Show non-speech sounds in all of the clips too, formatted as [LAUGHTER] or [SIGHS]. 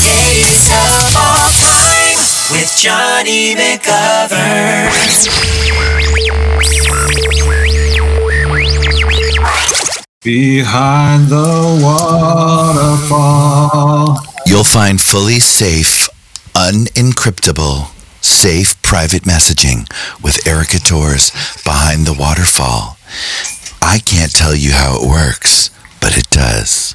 Greatest of all time with Johnny McGovern. Behind the waterfall. You'll find fully safe, unencryptable, safe private messaging with Erica Torres behind the waterfall. I can't tell you how it works, but it does.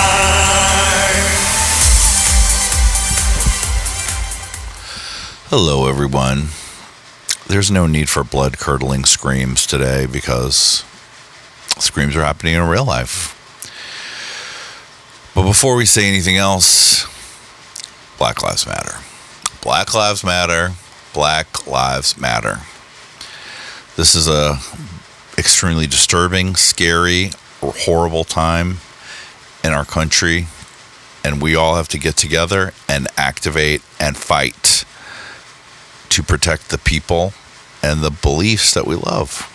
Hello, everyone. There's no need for blood curdling screams today because screams are happening in real life. But before we say anything else, Black Lives Matter. Black Lives Matter. Black Lives Matter. This is a extremely disturbing, scary, horrible time in our country, and we all have to get together and activate and fight to protect the people and the beliefs that we love.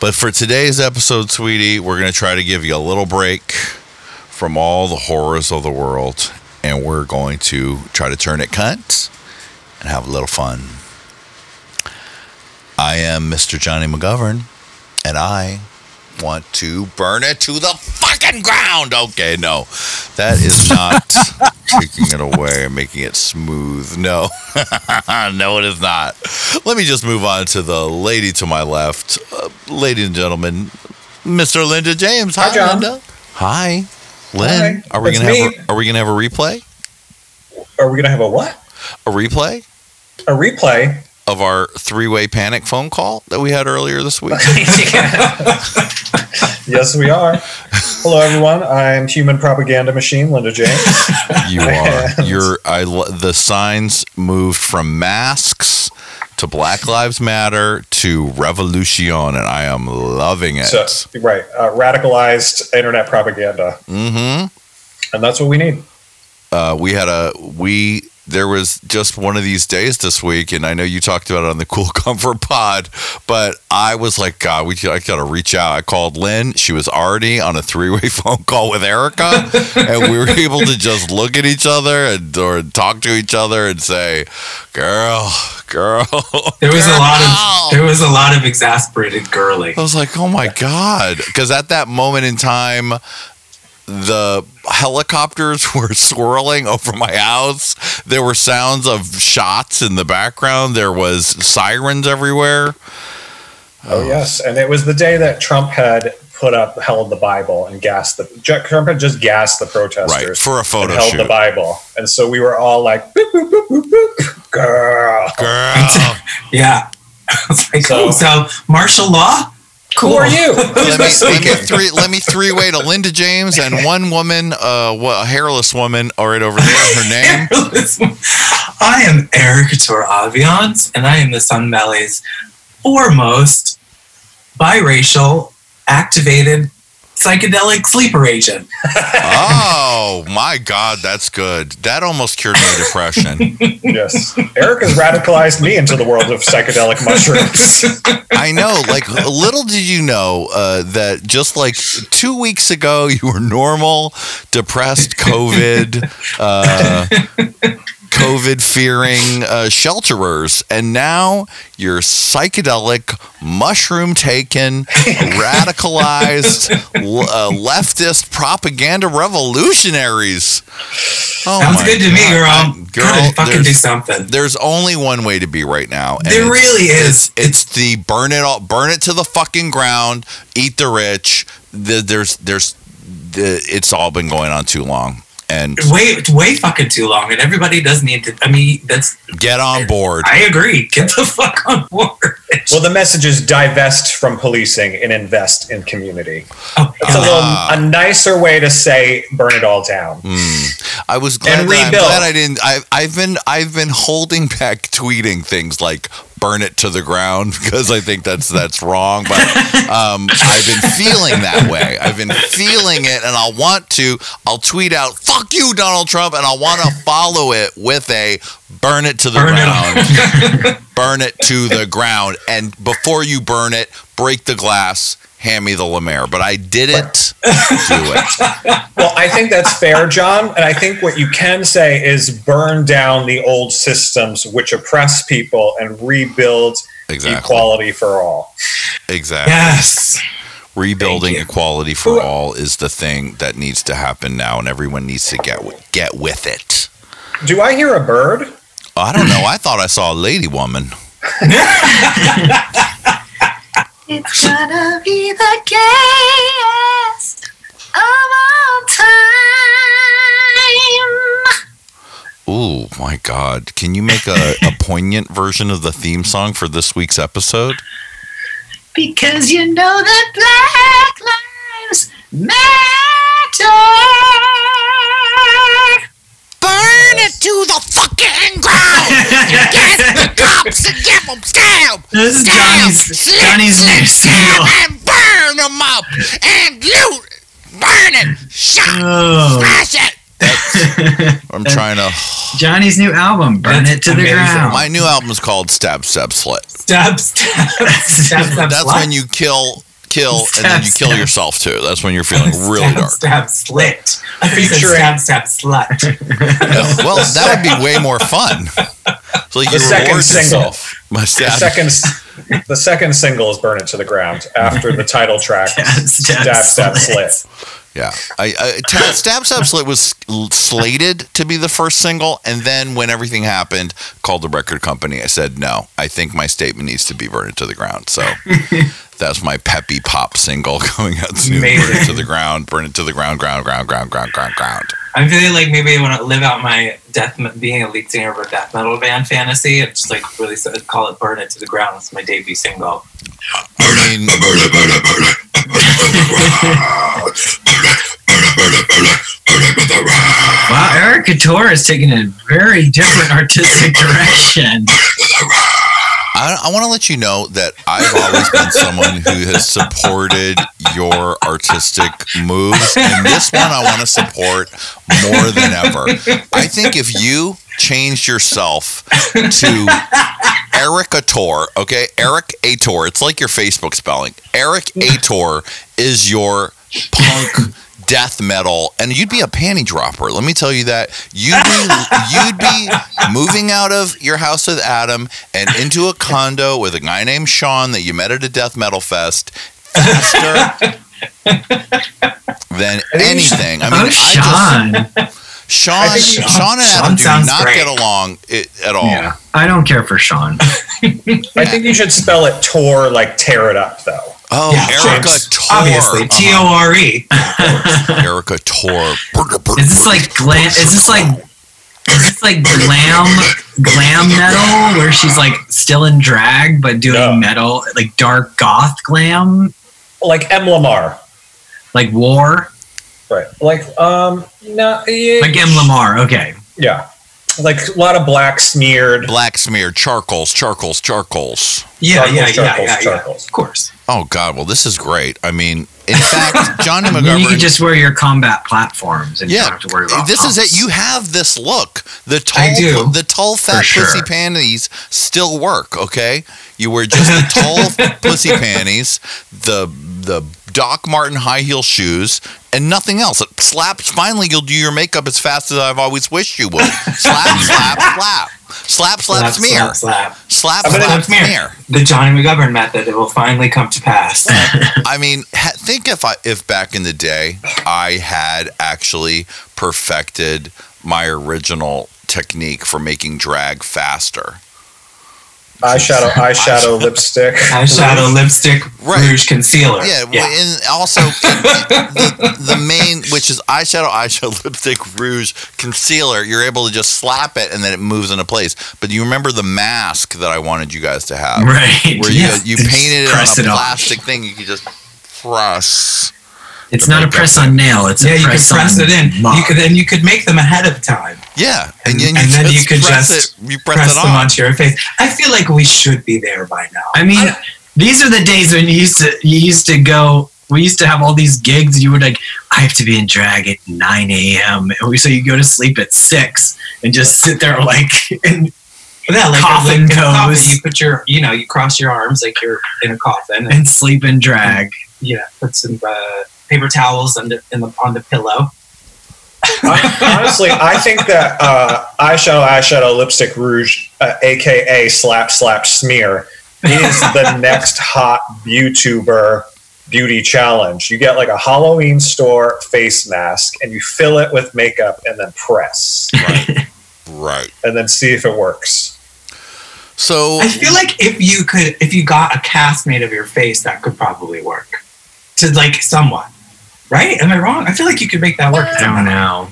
But for today's episode, sweetie, we're going to try to give you a little break from all the horrors of the world, and we're going to try to turn it cunt and have a little fun. I am Mr. Johnny McGovern, and I want to burn it to the fucking ground. Okay, no, that is not [LAUGHS] taking it away and making it smooth. No, [LAUGHS] no, it is not. Let me just move on to the lady to my left, uh, ladies and gentlemen, Mr. Linda James. Hi, Hi, John. Linda. Hi, Lynn. Hi, Are we that's gonna have? A, are we gonna have a replay? Are we gonna have a what? A replay A replay? Of our three-way panic phone call that we had earlier this week. [LAUGHS] Yes, we are. Hello, everyone. I'm human propaganda machine, Linda James. You [LAUGHS] are. You're. I. The signs moved from masks to Black Lives Matter to Revolution, and I am loving it. So, right, uh, radicalized internet propaganda, mm-hmm. and that's what we need. Uh, we had a we. There was just one of these days this week, and I know you talked about it on the Cool [LAUGHS] Comfort Pod, but I was like, God, we I got to reach out. I called Lynn. She was already on a three way [LAUGHS] phone call with Erica, and we were able to just look at each other and or talk to each other and say, "Girl, girl." There was a lot of there was a lot of exasperated girly. I was like, oh my God. Because at that moment in time, the helicopters [LAUGHS] were swirling over my house. There were sounds of shots in the background. There was sirens everywhere. Oh, yes, and it was the day that Trump had put up held the Bible and gassed the Trump had just gassed the protesters Right. For a and photo held the. Bible, and so we were all like, boop, boop, boop, boop, boop. girl. Girl. [LAUGHS] Yeah. [LAUGHS] I was like, So- oh, so martial law? Who are you? [LAUGHS] let me, let me three let me three way to Linda James and one woman, uh, what a hairless woman, all right over there. Her [LAUGHS] name. I am Eric Couture Aviance, and I am the Sun Valley's foremost biracial, activated, psychedelic sleeper agent. Oh my God, that's good. That almost cured my depression. [LAUGHS] yes, Eric has radicalized me into the world of psychedelic mushrooms. I know. Like, little did you know uh, that just like two weeks ago, you were normal, depressed, COVID, uh, COVID fearing uh, shelterers, and now you're psychedelic, mushroom taken, radicalized, [LAUGHS] uh, leftist propaganda revolutionaries. Oh Sounds good to me, girl. God. Gotta fucking do something. there's only one way to be right now. and There really is. It's, it's the burn it all, burn it to the fucking ground, eat the rich. The, there's, there's, the, it's all been going on too long, and Way, way fucking too long, and everybody does need to. I mean, that's. get on board. I agree. Get the fuck on board. Well, the message is divest from policing and invest in community. Oh, It's a little Ah. a nicer way to say burn it all down. I was glad, And that, I'm rebuild. glad I didn't. I, I've been I've been holding back tweeting things like "burn it to the ground" [LAUGHS] because I think that's that's wrong. But um, I've been feeling that way. I've been feeling it, and I'll want to. I'll tweet out "fuck you, Donald Trump," and I'll want to follow it with a "burn it to the Burn ground." [LAUGHS] burn it to the ground, and before you burn it, break the glass. Hand me the Lemaire, but I didn't do it. Well, I think that's fair, John. And I think what you can say is burn down the old systems which oppress people and rebuild Exactly. equality for all. Exactly. yes. Rebuilding equality for Who- all is the thing that needs to happen now, and everyone needs to get get with it. Do I hear a bird? Oh, I don't know. I thought I saw a lady woman. It's gonna be the gayest of all time. Ooh, my God! Can you make a, a poignant version of the theme song for this week's episode? Because you know that Black Lives Matter. Burn it to the fucking ground! [LAUGHS] Get the cops and give them stab! This is Stab! Johnny's slit, Johnny's slit, new single. stab, and burn them up! And loot! Burn it! Shot! Oh, Smash it! [LAUGHS] I'm trying to. Johnny's new album, "Burn That's It to the. Ground." My new album is called Stab, Stab, Slit. Stab, stab, stab, stab, [LAUGHS] That's slut. when you kill, kill, and then you kill stab. yourself too. That's when you're feeling really stab, dark. Stab, slit. I think you said Featuring- stab, stab, slut. Yeah, well, that would be way more fun. So you The second single. yourself. My The second, the second single is "Burn It to the Ground" after the title track Stab, stab, "Stab, Stab, slit. Slit." Yeah, I, I Stab Stab Slit was slated to be the first single, and then when everything happened, called the record company. I said no. I think my statement needs to be burned to the ground. So [LAUGHS] that's my peppy pop single going out soon. Burn it to the ground. Burn it to the ground. Ground. Ground. Ground. Ground. Ground. Ground. I'm feeling like maybe I want to live out my death, being a lead singer of a death metal band fantasy, and just like really call it "Burn It to the Ground." It's my debut single. I mean, Wow, Eric Couture has taken a very different artistic direction. I, I want to let you know that I've always been someone who has supported your artistic moves, and this one I want to support more than ever. I think if you changed yourself to Eric Ator, okay, Eric Ator, it's like your Facebook spelling. Eric Ator is your punk death metal and you'd be a panty dropper let me tell you that you'd be you'd be moving out of your house with adam and into a condo with a guy named sean that you met at a death metal fest faster than anything i mean Oh, I Sean. just sean I think sean and Sean adam do not great. get along i at all Yeah, I don't care for Sean. [LAUGHS] I think you should spell it "Tor" like "tear it up," though. Oh Yeah, erica James. tor Obviously, T. O R E. [LAUGHS] erica tor Is this like glam? Is this like? Is this like glam, glam metal, where she's like still in drag but doing No. metal, like dark goth glam, Like M. Lamar, like war, right? Like um, no, yeah, like M Lamar. Okay, yeah, like a lot of black smeared. black smeared charcoals charcoals charcoals Yeah, Charcoals, yeah, yeah, charcoals, yeah, yeah. charcoals. Of course. Oh God! Well, this is great. I mean, in fact, [LAUGHS] Johnny And then you can just wear your combat platforms and you yeah, don't have to worry about. this is it. You have this look. The tall, the tall, fat sure. pussy panties still work. Okay, you wear just the tall [LAUGHS] pussy panties, the the Doc Martens high heel shoes, and nothing else. It slaps. Finally, you'll do your makeup as fast as I've always wished you would. Slap, [LAUGHS] slap, slap, slap, slap, smear, slap, slap. slap, gonna- slap, Smear. smear. The Johnny McGovern method. It will finally come to pass. [LAUGHS] [LAUGHS] I mean, ha- think if I if back in the day I had actually perfected my original technique for making drag faster. [LAUGHS] eyeshadow, eyeshadow, lipstick. Eyeshadow, lipstick, Right. rouge, concealer. Yeah, well, and also [LAUGHS] the, the main, which is eyeshadow, [LAUGHS] eyeshadow, lipstick, rouge, concealer. You're able to just slap it and then it moves into place. But you remember the mask that I wanted you guys to have, Right. where you yeah. you Just painted it on a on. plastic thing. You could just press. It's not a press on nail. It's Yeah, a you could press press on it in. mug. You could then you could make them ahead of time. Yeah, and, And- then you, and then just you could press just it. You press, Press it them on. onto your face. I feel like we should be there by now. I mean, these are the days when you used to you used to go. We used to have all these gigs. You would like, I have to be in drag at 9 a.m. And we so you go to sleep at six and just sit there like, [LAUGHS] and, yeah, like coffin like in a coffin, pose. You put your, you know, you cross your arms like you're in a coffin, and and sleep in drag. yeah, put some uh, paper towels on the, in the on the pillow. Hon- [LAUGHS] Honestly, I think that uh, eyeshadow, eyeshadow, lipstick, rouge, uh, aka slap, slap, smear, is the [LAUGHS] next hot YouTuber beauty challenge. You get like a Halloween store face mask and you fill it with makeup and then press Right. right. and then see if it works. So I feel like if you could, if you got a cast made of your face, that could probably work. To like somewhat, right? Am I wrong? I feel like you could make that work. I don't know.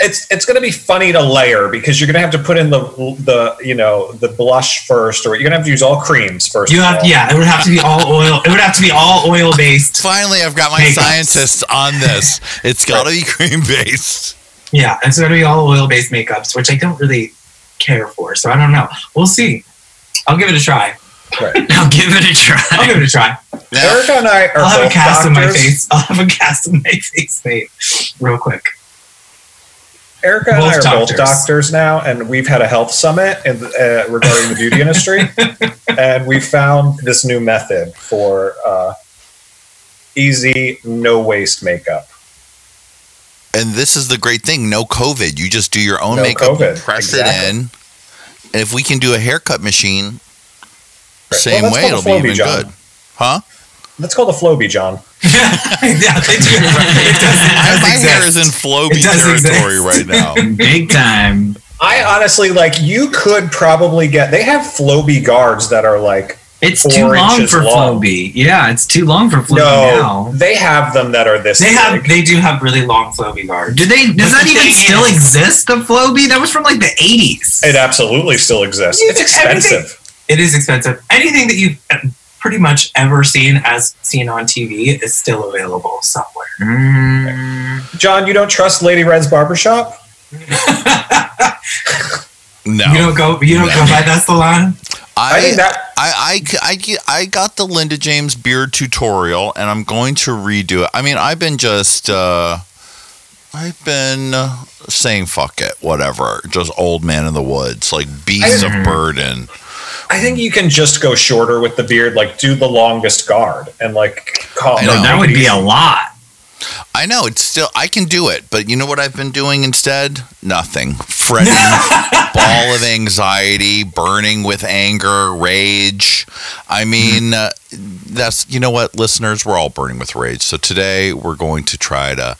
It's it's going to be funny to layer because you're going to have to put in the the you know the blush first, or you're going to have to use all creams first. You have, all. yeah. It would have to be all oil. It would have to be all oil based. finally, I've got my Makeups. scientists on this. [LAUGHS] It's got to be cream based. Yeah, and it's going to be all oil based makeups, which I don't really care for. So I don't know. We'll see. I'll give it a try. Right. [LAUGHS] I'll give it a I'll try. give it a try. Now, Erica and I are I'll have a both cast of my face. I'll have a cast of my face made real quick. Erica and I are both doctors. doctors now, and we've had a health summit in, uh, regarding the beauty industry, [LAUGHS] and we found this new method for uh, easy, no waste makeup. and this is the great thing: no COVID. You just do your own No makeup, COVID, press exactly. it in, and if we can do a haircut machine, Right. Same Well, way, it'll be even Flowbee, good. John. Huh? That's called a Flowbee, John. [LAUGHS] yeah, they do it [LAUGHS] right. It does, it I, does my hair is in Flowbee territory exist. right now. [LAUGHS] Big time. I honestly like. You could probably get. They have Flowbee guards that are like. It's Four too long for long. Flowbee. Yeah, it's too long for Flowbee No, now. they have them that are this. They have. They do have really long flowy guards. Do they? Does But that the even still is- exist? The Flowbee that was from like the eighties. It absolutely still exists. You- It's everything- expensive. It is expensive. Anything that you've pretty much ever seen as seen on TV is still available somewhere. Mm, John, you don't trust Lady Red's barbershop? [LAUGHS] No, You don't go. You don't go by that salon. I think that I, I, I, I got the Linda James beard tutorial and I'm going to redo it. I mean, I've been just, uh, I've been uh, saying fuck it, whatever. Just old man in the woods, like beast of burden. I think you can just go shorter with the beard, like do the longest guard and like call I know. that would be a lot. I know it's still, I can do it, but you know what I've been doing instead? Nothing. Fretting, [LAUGHS] ball of anxiety, burning with anger, rage. I mean, uh, that's, you know what, listeners, we're all burning with rage. So today we're going to try to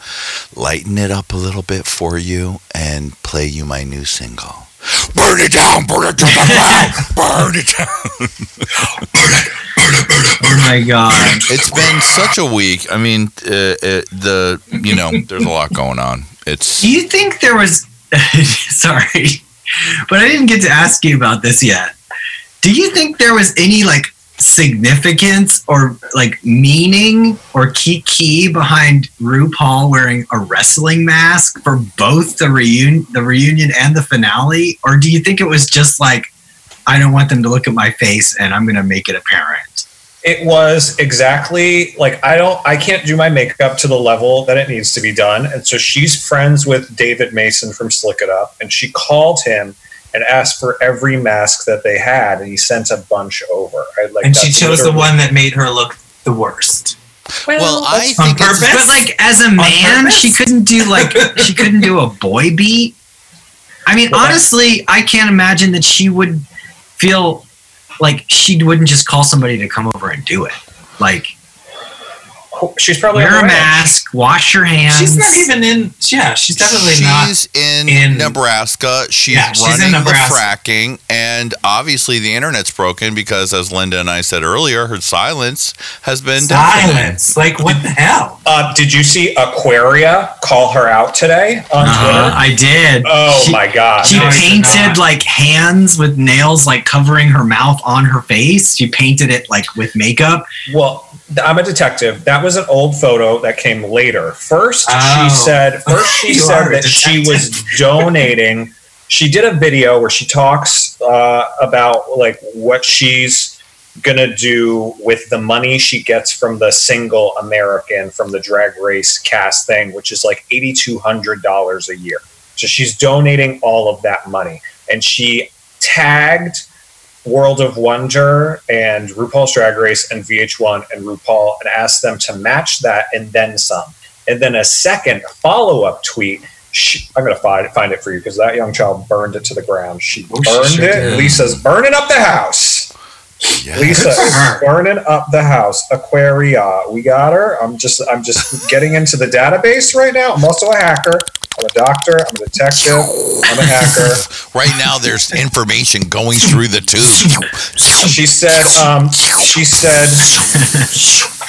lighten it up a little bit for you and play you my new single. Burn it down, burn it to the ground, burn it down. [LAUGHS] Burn it! Burn it! Burn it! Oh my god. It's been such a week. I mean, uh, uh, the, you know, there's a lot going on. It's, Do you think there was? [LAUGHS] sorry, but I didn't get to ask you about this yet. Do you think there was any like significance or like meaning or key key behind RuPaul wearing a wrestling mask for both the reunion, the reunion and the finale, or do you think it was just like I don't want them to look at my face and I'm going to make it apparent? It was exactly like I don't I can't do my makeup to the level that it needs to be done. And so she's friends with David Mason from Slick It Up and she called him and asked for every mask that they had and he sent a bunch over. I, like and she chose the one that made her look the worst. well, I on think it's, purpose? But like as a man, she couldn't do like [LAUGHS] she couldn't do a boy beat. I mean, Well, honestly, I can't imagine that she would feel like she wouldn't just call somebody to come over and do it. Like qu- she's probably Wear a mask. Wash your hands. She's not even in. Yeah, she's definitely not. she's in, in- Nebraska. She's Yeah, she's in running the fracking, and obviously the internet's broken because, as Linda and I said earlier, her silence has been deafening. Silence. Like what the hell? Uh, did you see Aquaria call her out today on Uh-huh, Twitter? I did. Oh She- my god! She No, painted like hands with nails like covering her mouth on her face. She painted it like with makeup. Well, th- I'm a detective. That was an old photo that came later. First, Oh. she said. First, she [LAUGHS] said that she was donating. She did a video where she talks uh, about like what she's gonna do with the money she gets from the single American from the drag race cast thing, which is like eighty two hundred dollars a year. So she's donating all of that money, and she tagged World of Wonder and RuPaul's Drag Race and VH1 and RuPaul and asked them to match that and then some. And then a second follow up tweet. She, I'm going to find, find it for you because that young child burned it to the ground. She Oh, she burned sure it. did. Lisa's burning up the house. Yeah. Lisa is burning up the house. Aquaria, we got her. I'm just I'm just getting into the database right now. I'm also a hacker. I'm a doctor. I'm a detective. I'm a hacker. [LAUGHS] Right now, there's information going through the tube. She said, um, she said,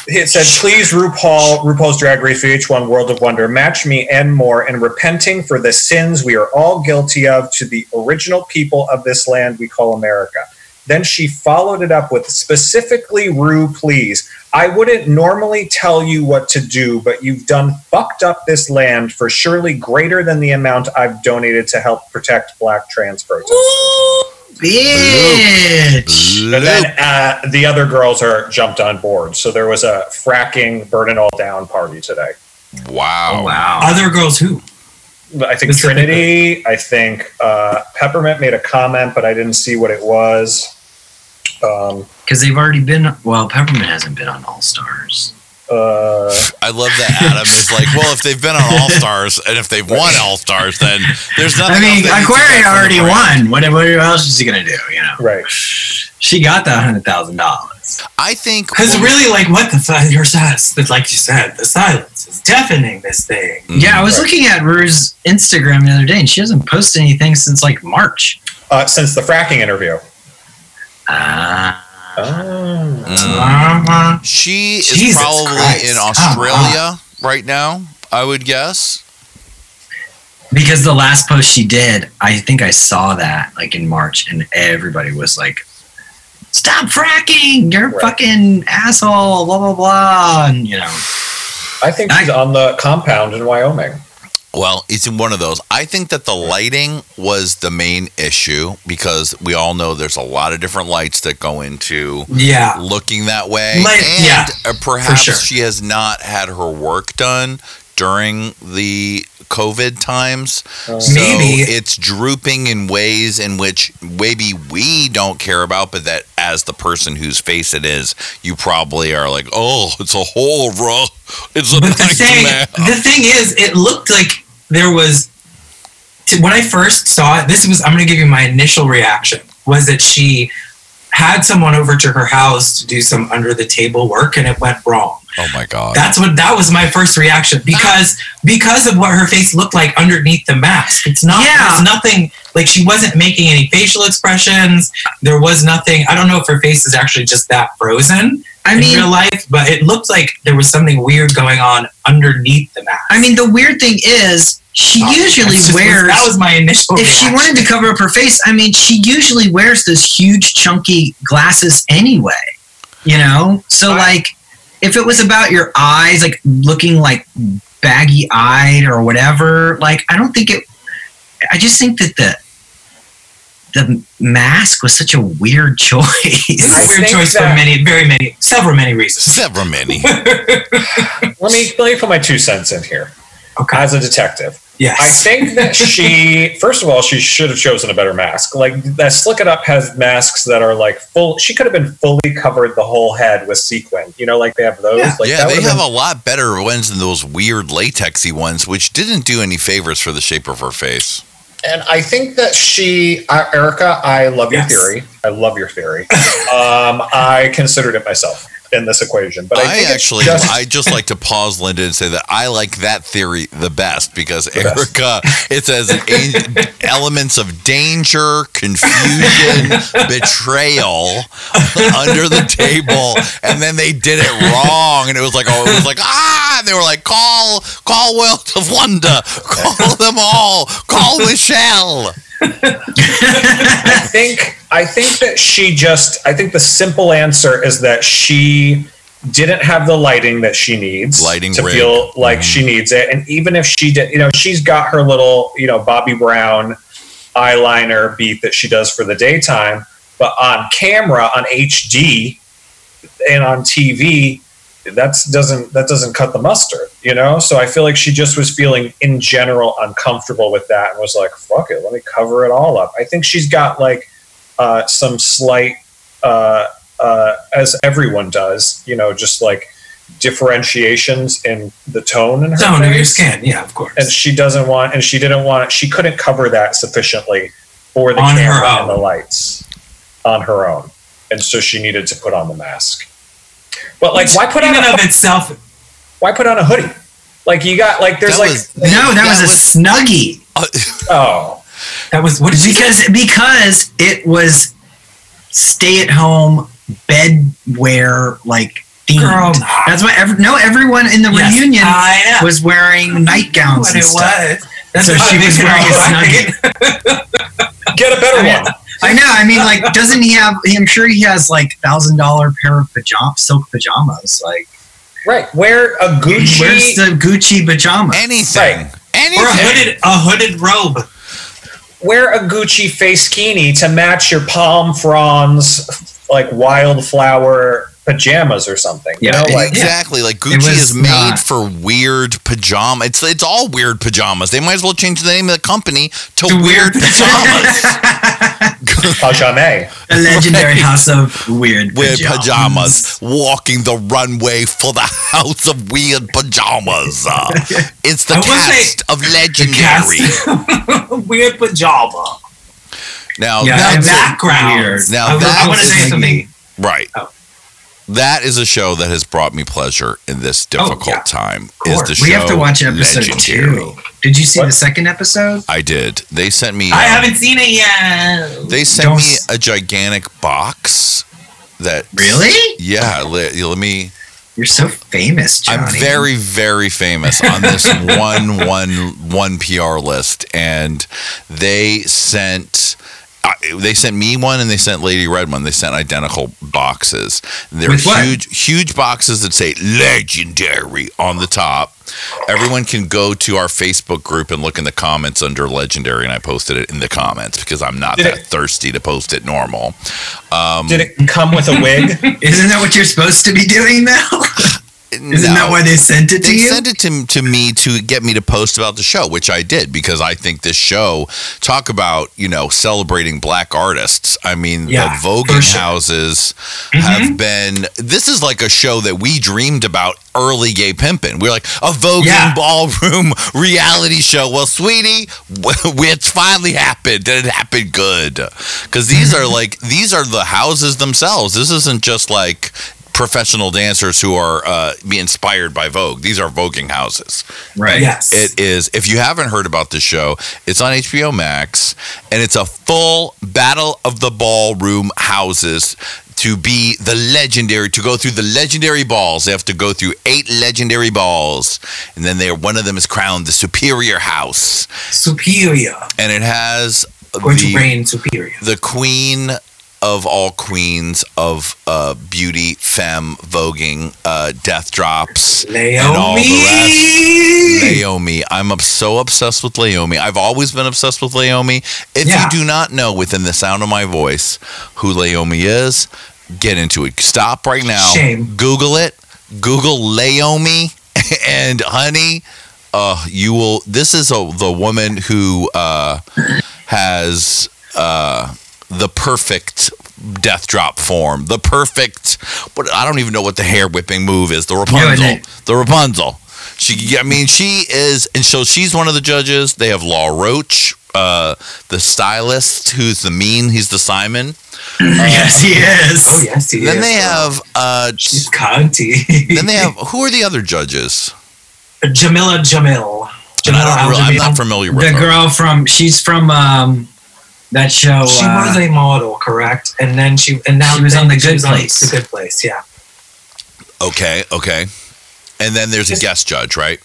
it said, please, RuPaul, RuPaul's Drag Race VH1 World of Wonder, match me and more in repenting for the sins we are all guilty of to the original people of this land we call America. Then she followed it up with specifically, Ru, please. I wouldn't normally tell you what to do, but you've done fucked up this land for surely greater than the amount I've donated to help protect black trans persons. Bitch. And then uh, the other girls are jumped on board. So there was a fracking, burn it all down party today. Wow. Oh, wow. Other girls who? I think Trinity, I think uh, Peppermint made a comment, but I didn't see what it was. Um, Because they've already been. Well, Peppermint hasn't been on All Stars. uh, I love that Adam is like, well, if they've been on All [LAUGHS] Stars and if they've won All Stars, then there's nothing. I mean, else they need to Aquaria get from the already won. What, what else is he gonna do? You know, right. she got that hundred thousand dollars. I think Because really, like, what the fuck? Your silence, like you said, the silence is deafening. This thing. Yeah, I was Right. looking at Ru's Instagram the other day, and she hasn't posted anything since like March. Uh, since the fracking interview. Ah. Oh. Mm. Uh-huh. she is Jesus probably Christ. in Come Australia right now. I would guess. because the last post she did, I think I saw that like in March, and everybody was like, "Stop fracking! You're Right. fucking asshole!" Blah blah blah, and you know, I think she's on the compound in Wyoming. Well, it's in one of those. I think that the lighting was the main issue because we all know there's a lot of different lights that go into Yeah. looking that way. Light- and yeah, uh, perhaps sure. she has not had her work done during the COVID times. Uh, So Maybe. it's drooping in ways in which maybe we don't care about, but that as the person whose face it is, you probably are like, oh, it's a horror. It's a But the thing, the thing is, it looked like there was. To, when I first saw it, this was. I'm going to give you my initial reaction. Was that she had someone over to her house to do some under the table work, and it went wrong. Oh my god. That's what that was my first reaction because because of what her face looked like underneath the mask. It's not Yeah. there's nothing like she wasn't making any facial expressions. There was nothing. I don't know if her face is actually just that frozen I in mean, real life, but it looked like there was something weird going on underneath the mask. I mean, the weird thing is she Oh, usually that's just- wears. that was my initial. if she wanted to cover up her face, I mean, she usually wears those huge, chunky glasses anyway. You know, so like, if it was about your eyes, like looking like baggy eyed or whatever, like I don't think it. I just think that the the mask was such a weird [LAUGHS] choice. It's weird think choice for many, very many, several many reasons. Several many. [LAUGHS] Let me let me put my two cents in here. Okay. As a detective, Yes. I think that she, first of all, she should have chosen a better mask. Like that Slick It Up has masks that are like full. She could have been fully covered the whole head with sequin. You know, like they have those. Yeah. Like yeah, that they would've have been- a lot better ones than those weird latexy ones, which didn't do any favors for the shape of her face. And I think that she, uh, Erica, I love Yes. your theory. I love your theory. [LAUGHS] um, I considered it myself. In this equation. But I, I, actually, just- I just like to pause, Linda, and say that I like that theory the best because The best. Erica, it says elements of danger, confusion, [LAUGHS] betrayal under the table, and then they did it wrong, and it was like, oh, it was like ah, and they were like, call, call World of Wonder, call them all, call Michelle. I think I think that she just I think the simple answer is that she didn't have the lighting that she needs Lighting to rig. feel like Mhm. she needs it. And even if she did, you know, she's got her little, you know, Bobbi Brown eyeliner beat that she does for the daytime, but on camera on HD and on TV that's doesn't that doesn't cut the mustard, you know? So I feel like she just was feeling in general uncomfortable with that and was like, fuck it, let me cover it all up. I think she's got like uh, some slight uh, uh, as everyone does, you know, just like differentiations in the tone and her Tone of your skin, yeah, of course. And she doesn't want, and she didn't want, she couldn't cover that sufficiently for the On her camera and the lights on her own. And so she needed to put on the mask. But like, why put on a, of itself? why put on a hoodie? Like you got like there's That like was- No, that, was a snuggie uh, oh That was what did say? because because it was stay at home bed wear like themed. Girl. That's why every, no everyone in the Yes, reunion I know. was wearing nightgowns what and it stuff. was. So she was wearing a snuggie. [LAUGHS] get a better I mean, one. I know. I mean, like, [LAUGHS] doesn't he have? I'm sure he has like thousand dollar pair of pajama, silk pajamas. Like, Right. Wear a Gucci where's the Gucci pajamas? anything, Right. anything. Or a hooded a hooded robe. wear a Gucci face skinny to match your palm fronds like wildflower pajamas or something. You Yeah, know, like exactly. Like Gucci is made not- for weird pajama. It's it's all weird pajamas. They might as well change the name of the company to, To Weird Weird Pajamas. pajame. the [LAUGHS] legendary Right. house of weird weird pajamas. pajamas, walking the runway for the House of Weird Pajamas. Uh, [LAUGHS] it's the I cast of legendary. Cast- [LAUGHS] Weird pajama. Now, Yeah, that's it's a- Background. Now I, that want to say something. right. Oh. That is a show that has brought me pleasure in this difficult yeah. time. Is the show We have to watch episode Legendary. two. Did you see What? the second episode? I did. They sent me. I um, haven't seen it yet. They sent Don't me a gigantic box. That Really? Yeah. Let, let me. You're so famous, Johnny. I'm very, very famous on this [LAUGHS] one, one, one PR list, and they sent. Uh, they sent me one and they sent Lady Red one. They sent identical boxes. They're With what? huge, huge boxes that say "Legendary" on the top. Everyone can go to our Facebook group and look in the comments under "Legendary," and I posted it in the comments because I'm not Did that it- thirsty to post it normal. Um, Did it come with a wig? [LAUGHS] Isn't that what you're supposed to be doing now? [LAUGHS] Isn't that why they sent it to they you? sent it to, to me to get me to post about the show, which I did because I think this show talk about you know celebrating black artists. I mean, Yeah, the voguing sure. houses Mm-hmm. have been. This is like a show that we dreamed about early gay pimping. We're like a voguing Yeah. [LAUGHS] ballroom reality show. Well, sweetie, [LAUGHS] it's finally happened, and it happened good because these Mm-hmm. are like these are the houses themselves. This isn't just like professional dancers who are uh, be inspired by Vogue. These are voguing houses. right. Yes. It is. If you haven't heard about this show, it's on HBO Max, and it's a full battle of the ballroom houses to be the legendary to go through the legendary balls. They have to go through eight legendary balls, and then they are one of them is crowned the superior house, superior. and it has Going to reign superior. the queen of all queens of uh, beauty, femme, voguing, uh, death drops, and all the rest. Naomi. I'm so obsessed with Naomi. I've always been obsessed with Naomi. If Yeah. you do not know within the sound of my voice who Naomi is, get into it. Stop right now. Shame. Google it. Google Naomi [LAUGHS] and honey, uh, you will. This is a, the woman who uh, has uh, the perfect death drop form, the perfect. What I don't even know what the hair whipping move is. The Rapunzel. it. the Rapunzel. She, I mean, she is, and so she's one of the judges. They have Law Roach uh, the stylist, who's the mean. He's the Simon. [CLEARS THROAT] yes, he is. Oh yes, he then is. Then they have. Uh, She's cunty. then they have. [LAUGHS] Who are the other judges? Jamila Jamil. And I Jamila don't. Really, I'm not familiar with the her. girl from she's from um that show. She uh, was a model, correct? And then she and now She was on The Good was on Place. The Good Place, yeah. Okay. Okay. And then there's a guest judge, right?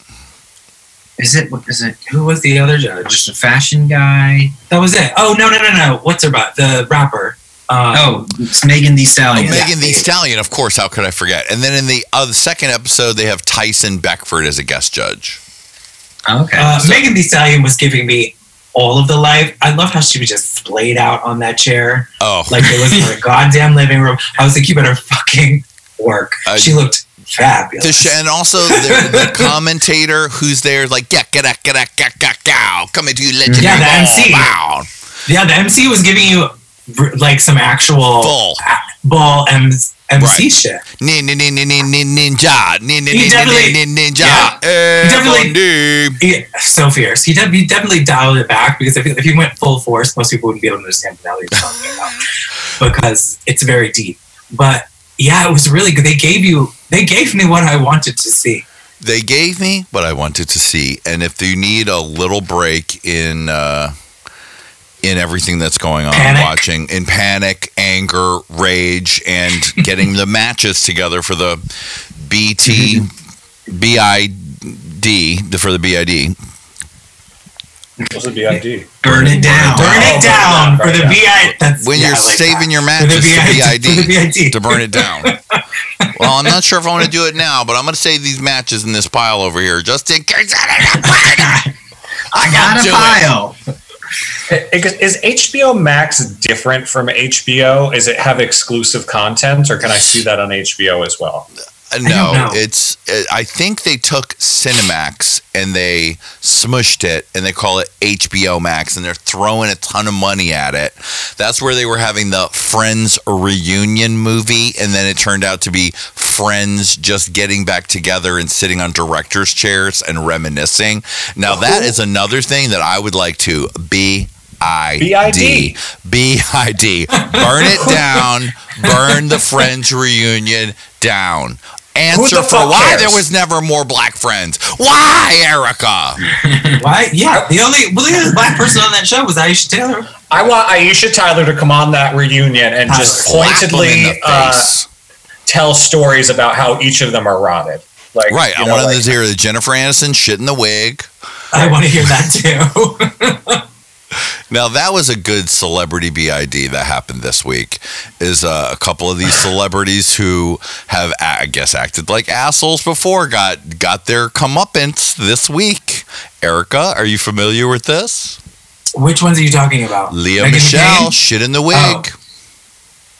is it what is it? Who was the other judge? Just a fashion guy. That was it. Oh no no no no! What's her butt? The rapper. Uh, Oh, it's Megan Thee Oh, Stallion. Megan Thee Stallion, of course. How could I forget? And then in the uh, the second episode, they have Tyson Beckford as a guest judge. okay. Uh, So- Megan Thee Stallion was giving me all of the life. I love how she was just splayed out on that chair, Oh, like it was her [LAUGHS] goddamn living room. I was like, you better fucking work. Uh, she looked fabulous. Sh- and also the, the [LAUGHS] commentator who's there, like yeah, get get get get get go, coming to you legendary. Yeah, the MC. bound. yeah, the MC was giving you like some actual Bull. ball M- MC Right. shit. Nin, nin, nin, nin, nin, nin, ninja. Nin, nin, He definitely- nin, nin, ninja. yeah. He definitely-. He, so fierce. He, de- he definitely dialed it back because if he, if he went full force, most people wouldn't be able to understand what he was talking about [LAUGHS] because it's very deep. But yeah, it was really good. They gave you, they gave me what I wanted to see. They gave me what I wanted to see, and if you need a little break in uh, in everything that's going on, Panic. watching in panic, anger, rage, and [LAUGHS] getting the matches together for the BT BID for the BID. What's the BID? Burn it down. Burn it down burn for it the down. BI. That's, When yeah, you're like saving that. your For matches the to BID, BID, [LAUGHS] for the BID. to burn it down. [LAUGHS] well, I'm not sure if I want to do it now, but I'm going to save these matches in this pile over here just in case I end up I got Do a it. Is HBO Max different from HBO? Is it have exclusive content, or can I see that on HBO as well? Uh, No, it's. uh, I think they took Cinemax and they smushed it, and they call it HBO Max, and they're throwing a ton of money at it. That's where they were having the Friends reunion movie, and then it turned out to be Friends just getting back together and sitting on directors' chairs and reminiscing. Now that is another thing that I would like to be. I D B I D. Burn it down. Burn the Friends reunion down. Answer for why cares? there was never more black friends. Why, Erica? [LAUGHS] Why? Yeah, the only well, the only black person on that show was Aisha Tyler. I want Aisha Tyler to come on that reunion and just Slap 'em in pointedly uh, tell stories about how each of them are rotted. Like right. I know, wanted like- to hear the Jennifer Aniston shit in the wig. I want to hear that too. [LAUGHS] Now that was a good celebrity BID that happened this week. Is uh, a couple of these [LAUGHS] celebrities who have, I guess, acted like assholes before got got their comeuppance this week. Erica, are you familiar with this? Which ones are you talking about? Lea Megan Michele, shit in the wig. Oh.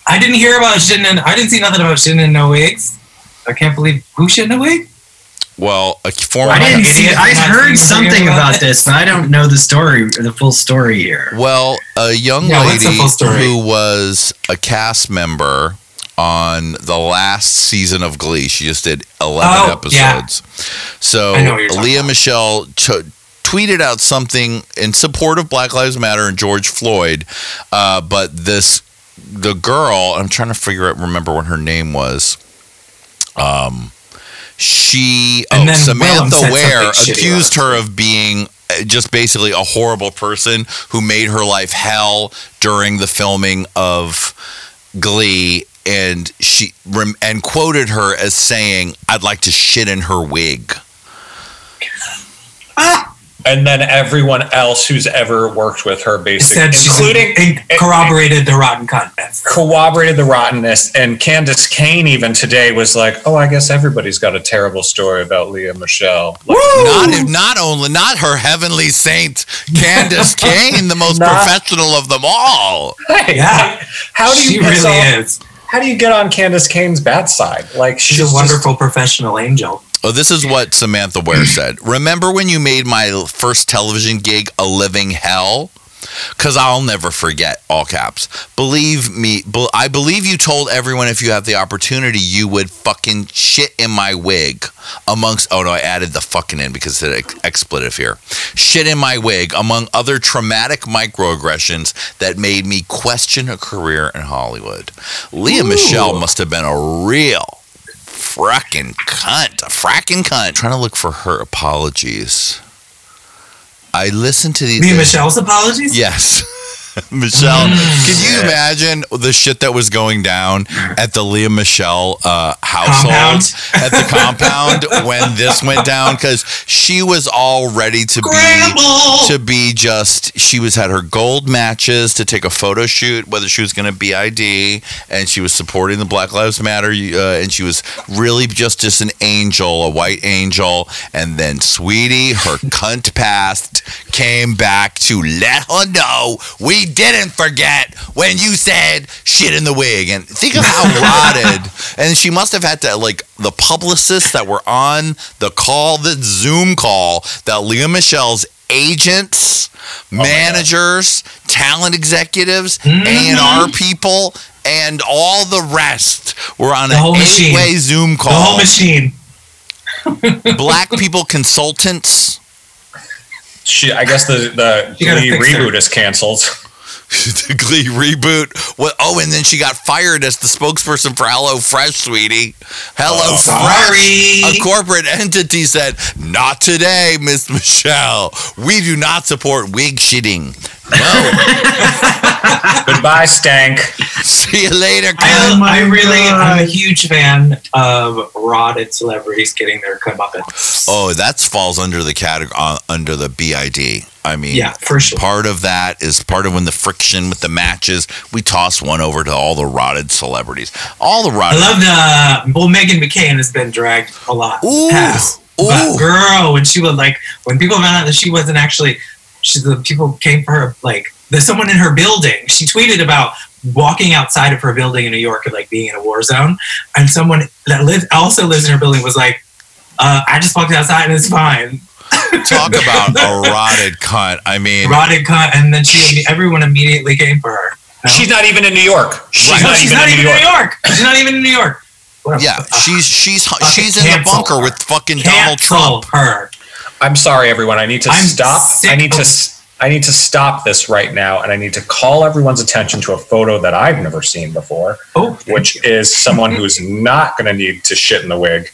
I didn't hear about shit in. I didn't see nothing about shit in no wigs. I can't believe who shit in a wig. Well, a former. I didn't see. I I'm heard something about this, but I don't know the story, the full story here. Well, a young Yeah, lady who was a cast member on the last season of Glee. She just did 11 Oh, yeah. episodes. So I know what you're talking Lea. Michele ch- tweeted out something in support of Black Lives Matter and George Floyd, uh, but this the girl. I'm trying to figure out remember what her name was. Um, she And oh then Samantha said Ware accused her. of being uh, just basically a horrible person who made her life hell during the filming of Glee. And she rem- and quoted her as saying I'd like to shit in her wig. And then everyone else who's ever worked with her, basically, Said including in, corroborated the rotten content. corroborated the rottenness. And Candis Cayne even today was like, "Oh, I guess everybody's got a terrible story about Lea Michele." Not not only not her heavenly saint Candis [LAUGHS] Cayne, the most Not- professional of them all. Hey, Yeah. like, how do you she get really so- is. How do you get on Candis Cayne's bad side? Like She's, just- a wonderful professional angel. Oh, this is what Samantha Ware [CLEARS THROAT] said. Remember when you made my first television gig a living hell? Because I'll never forget, all caps. Believe me, I believe you told everyone if you had the opportunity, you would fucking shit in my wig. Amongst, oh no, I added the fucking in because it's an ex- expletive here. Shit in my wig, among other traumatic microaggressions that made me question a career in Hollywood. Lea Michele must have been a real fracking cunt. A fracking cunt. trying to look for her apologies. I listened to these. Me and Michelle's apologies? Yes. [LAUGHS] [LAUGHS] Michelle, can you imagine the shit that was going down at the Lea Michele uh, household at the [LAUGHS] compound when this went down? Because she was all ready to be to be just. She was at her gold matches to take a photo shoot, whether she was going to be ID, and she was supporting the Black Lives Matter, uh, and she was really just just an angel, a white angel. And then Sweetie, her cunt past, came back to let her know we didn't forget when you said shit in the wig. And think of how [LAUGHS] rotted. And she must have had to like the publicists that were on the call, the Zoom call that Lea Michele's agents, oh managers, talent executives, mm-hmm. A and R people, and all the rest were on The whole an machine. eight-way Zoom call. The whole machine. Black [LAUGHS] people consultants. She, I guess the the You Glee fix her. reboot is canceled. [LAUGHS] the Glee reboot. What? Oh, and then she got fired as the spokesperson for HelloFresh, sweetie. Hello oh, Fresh. Sorry. A corporate entity said, "Not today, Miss Michele. We do not support wig shitting." Well, [LAUGHS] Goodbye, Stank. see you later. I, oh I really God. am a huge fan of rotted celebrities getting their comeuppance. Oh, that falls under the category uh, under the BID. I mean, yeah, for sure. Part of that is part of when the friction with the matches. We toss one over to all the rotted celebrities. All the rotted. I love the well, Meghan McCain has been dragged a lot. Ooh, past. ooh. But girl, when she was like, when people found out that she wasn't actually, she, the people came for her, like, there's someone in her building. She tweeted about walking outside of her building in New York and like being in a war zone, and someone that lives also lives in her building was like, uh, I just walked outside and it's fine. [LAUGHS] Talk about a rotted cunt. I mean, Rotted cut, and then she, everyone immediately came for her. No? She's not even in New York. She's Right. No, not she's even not in even New in York. New York. She's not even in New York. What yeah, uh, she's she's fucking she's in the bunker her. with fucking Donald Trump. her. I'm sorry, everyone. I need to I'm stop. sick I need to. I need to stop this right now, and I need to call everyone's attention to a photo that I've never seen before, Oh, which you. is someone who's not going to need to shit in the wig,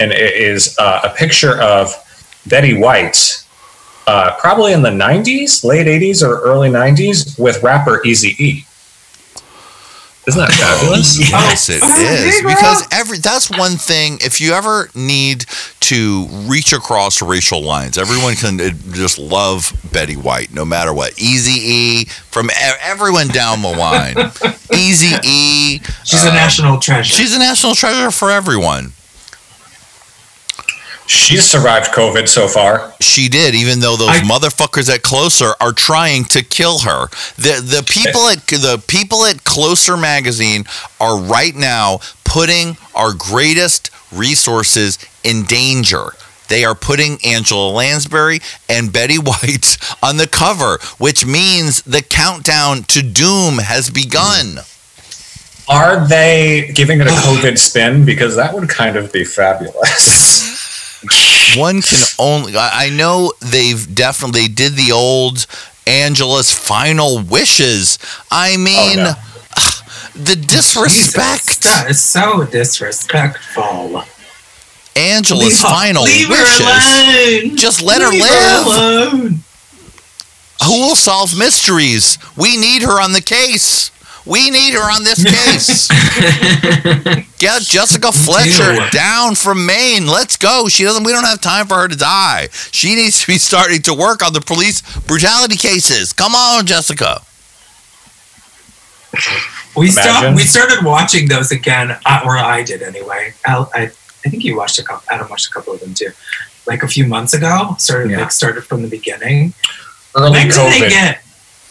and it is uh, a picture of Betty White, uh, probably in the '90s, late '80s or early '90s, with rapper Easy E. Isn't that fabulous? [LAUGHS] Yes, it is hey, girl. because every that's one thing. If you ever need to reach across racial lines, everyone can uh, just love Betty White, no matter what. Easy E from e- everyone down the line. [LAUGHS] Easy E. She's a uh, national treasure. She's a national treasure for everyone. She's survived COVID so far. She did, even though those I- motherfuckers at Closer are trying to kill her. The the people at the people at Closer magazine are right now putting our greatest resources in danger. They are putting Angela Lansbury and Betty [LAUGHS] White on the cover, which means the countdown to doom has begun. Are they giving it a COVID spin? Because that would kind of be fabulous. [LAUGHS] One can only. I know they've definitely they did the old Angela's final wishes. I oh, mean, no. [SIGHS] the Jesus, disrespect. that is so disrespectful. Angela's Leave her- final leave wishes. her alone. Just let her Leave live. alone. Who will solve mysteries? We need her on the case. We need her on this case. [LAUGHS] Get Jessica Fletcher do. down from Maine. Let's go. She doesn't. We don't have time for her to die. She needs to be starting to work on the police brutality cases. Come on, Jessica. We stopped. We started watching those again, uh, or I did anyway. Al, I, I think you watched a couple. Adam watched a couple of them too. Like a few months ago, started Yeah. like started from the beginning. Early when did they get?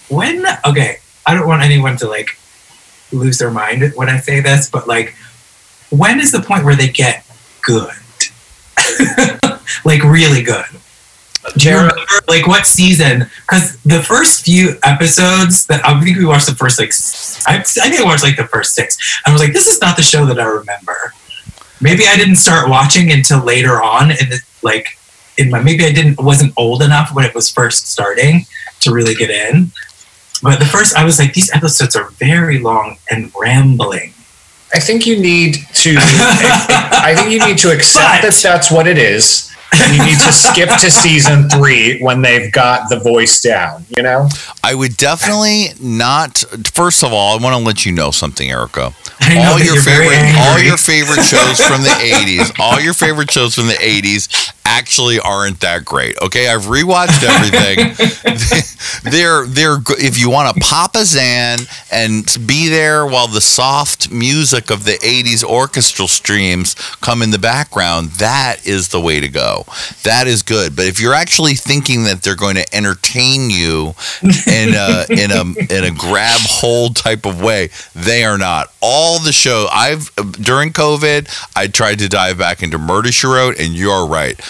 When? Okay, I don't want anyone to like lose their mind when I say this, but like, when is the point where they get good? [LAUGHS] like really good. Do you remember like what season? Because the first few episodes that I think we watched the first like I think I watched like the first six. I was like, this is not the show that I remember. Maybe I didn't start watching until later on in the like in my maybe I didn't wasn't old enough when it was first starting to really get in. But the first I was like, these episodes are very long and rambling. I think you need to. I think you need to accept But- that that's what it is. And you need to skip to season three when they've got the voice down. You know, I would definitely not. First of all, I want to let you know something, Erica. I know all your you're favorite, all your favorite shows from the '80s, all your favorite shows from the '80s actually aren't that great. Okay, I've rewatched everything. [LAUGHS] [LAUGHS] they're they're if you want to pop a Zan and be there while the soft music of the '80s orchestral streams come in the background, that is the way to go. That is good. But if you're actually thinking that they're going to entertain you in a in a in a grab hold type of way, they are not. All the show I've during COVID, I tried to dive back into Murder She Wrote, and you're right,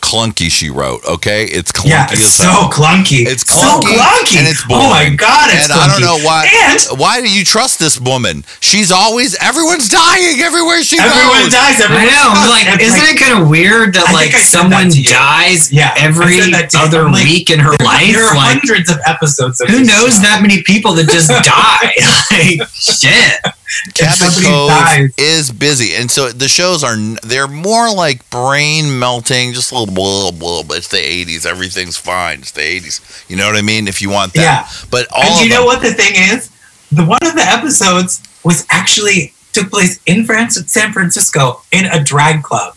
clunky She Wrote. Okay, it's clunky Yeah, as it's so hell. clunky. It's so clunky, clunky. and it's oh my god, it's and I don't know why. And why do you trust this woman? She's always everyone's dying everywhere she goes everyone goes. dies. I Everyone know. I'm dies. like, And, isn't it kind of weird that I like someone that dies Yeah, every said that to you. other I'm like, week in her there- life? There are Like, hundreds of episodes. Of who knows show. that many people that just [LAUGHS] die? [LAUGHS] like, shit. Cabot somebody Cove dies. is busy, and so the shows are they're more like brain melting, just a little blah blah. But it's the '80s, everything's fine. It's the '80s. You know what I mean? If you want that, Yeah. But all And you know them, what the thing is? The one of the episodes was actually took place in France, San Francisco, in a drag club.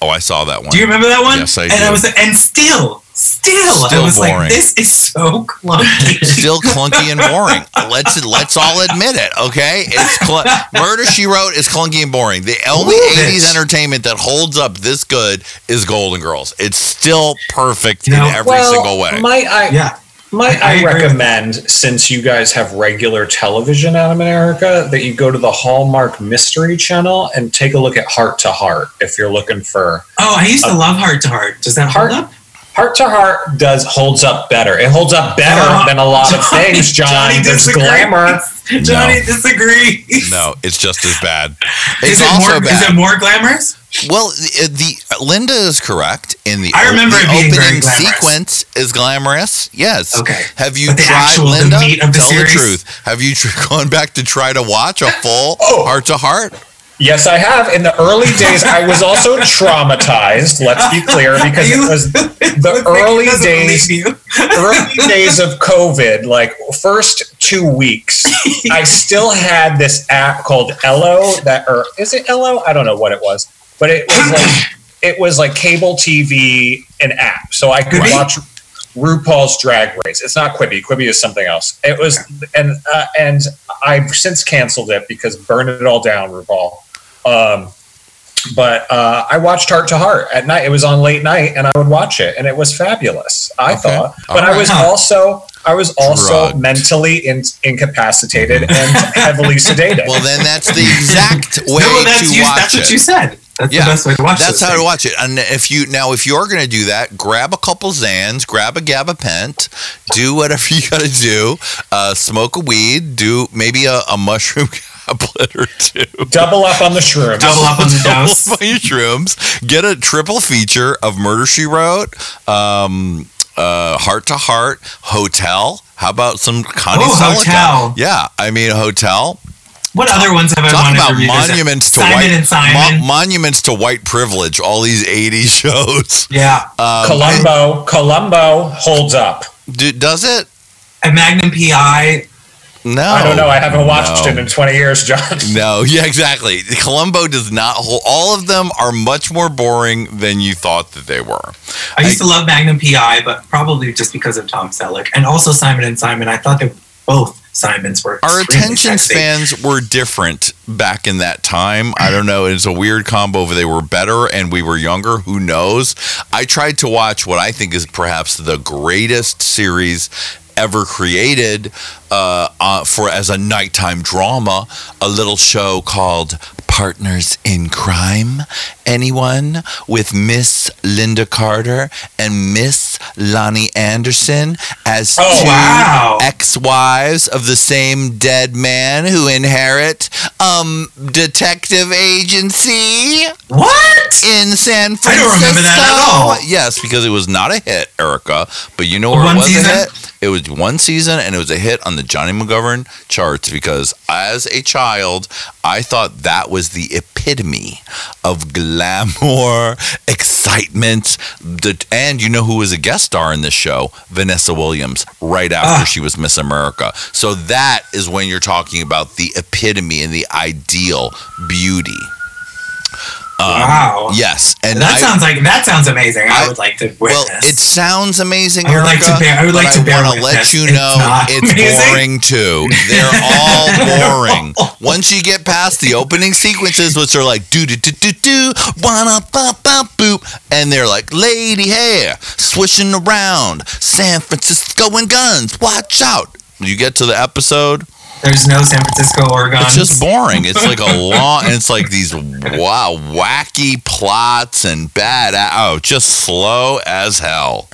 Oh, I saw that one. Do you remember that one? Yes, I and do. I was, and still, still, Still I was boring. like, this is so clunky. [LAUGHS] Still clunky and boring. Let's let's all admit it, okay? It's cl- Murder She Wrote is clunky and boring. The only Ooh, '80s bitch. entertainment that holds up this good is Golden Girls. It's still perfect You know, in every single way. Might I? yeah. Might I- I I, agree with recommend, since you guys have regular television out of America, that you go to the Hallmark Mystery Channel and take a look at Hart to Hart if you're looking for Oh, I used to love Hart to Hart. Does that hold Hart- up? Hart to Hart does holds up better. It holds up better Uh, than a lot of things, John. Johnny There's disagrees. glamour. [LAUGHS] Johnny disagrees. no, it's just as bad. Is it also more? bad. Is it more glamorous? Well, the, the Linda is correct in the. I remember the it being opening glamorous. sequence is glamorous. Yes. Okay. Have you the tried actual- the Linda? meat of the Tell series? the truth. Have you tr- [LAUGHS] gone back to try to watch a full Oh. Hart to Hart? Yes, I have. In the early [LAUGHS] days, I was also traumatized. Let's be clear, because it was [LAUGHS] the early days. [LAUGHS] early days of COVID, like first two weeks, I still had this app called Ello that, or is it Ello? I don't know what it was, but it was like it was like cable TV an app, so I could Right. watch RuPaul's Drag Race. It's not Quibi. Quibi is something else. It was, and uh, and I've since canceled it because burn it all down, RuPaul. Um, but uh, I watched Hart to Hart at night. It was on late night, and I would watch it, and it was fabulous. I Okay. thought, but I was also I was also Drugged. mentally in, incapacitated and [LAUGHS] heavily sedated. Well, then that's the exact [LAUGHS] way no, that's, to you, watch that's it. That's what you said. That's Yeah, the best way to watch That's how to watch it. And if you now, if you're going to do that, grab a couple Zans, grab a Gabapent, do whatever [LAUGHS] you got to do. Uh, smoke a weed, do maybe a, a mushroom tablet or two. Double up on the shrooms. Double up on the Double up on your shrooms. Get a triple feature of Murder She Wrote, um, uh, Hart to Hart, Hotel. How about some Connie Oh, Selleck? Hotel. Yeah, I mean Hotel. What other ones have I Talk wanted about to monuments to Simon white and Simon. mo- monuments to white privilege. All these '80s [LAUGHS] shows. yeah. Um, Columbo, Columbo holds up. do, does it? And Magnum PI. No, I don't know. I haven't watched no. it in 20 years, John. [LAUGHS] No, yeah, exactly. Columbo does not hold. All of them are much more boring than you thought that they were. I used to love Magnum PI, but probably just because of Tom Selleck and also Simon and Simon. I thought that both Simons were Our attention sexy. spans were different back in that time. I don't know. It's a weird combo. They were better and we were younger. Who knows? I tried to watch what I think is perhaps the greatest series ever created uh, uh, for as a nighttime drama, a little show called partners in crime? Anyone with Miss Lynda Carter and Miss Loni Anderson as Oh, two wow. ex-wives of the same dead man who inherit um detective agency What? in San I Francisco? don't remember that at all. Yes, because it was not a hit, Erica. But you know where One it was season? a hit? It was one season, and it was a hit on the Johnny McGovern charts because as a child, I thought that was the epitome of glamour, excitement. The, and you know who was a guest star in this show? Vanessa Williams, right after Ah. she was Miss America. So that is when you're talking about the epitome and the ideal beauty. Um, Wow. Yes, and that I, sounds like that sounds amazing. I, I- would like to witness. well, it sounds amazing. I would like to Erica, bear- I would like to bear I want to let you know not it's boring too. They're [LAUGHS] all boring. Once you get past the opening sequences, which are like do do do do do, wanna bop bop boop, and they're like lady hair swishing around, San Francisco and guns, watch out. You get to the episode, There's no San Francisco, Oregon. it's just boring. It's like a [LAUGHS] long, and it's like these wow wacky plots and bad. Oh, just slow as hell.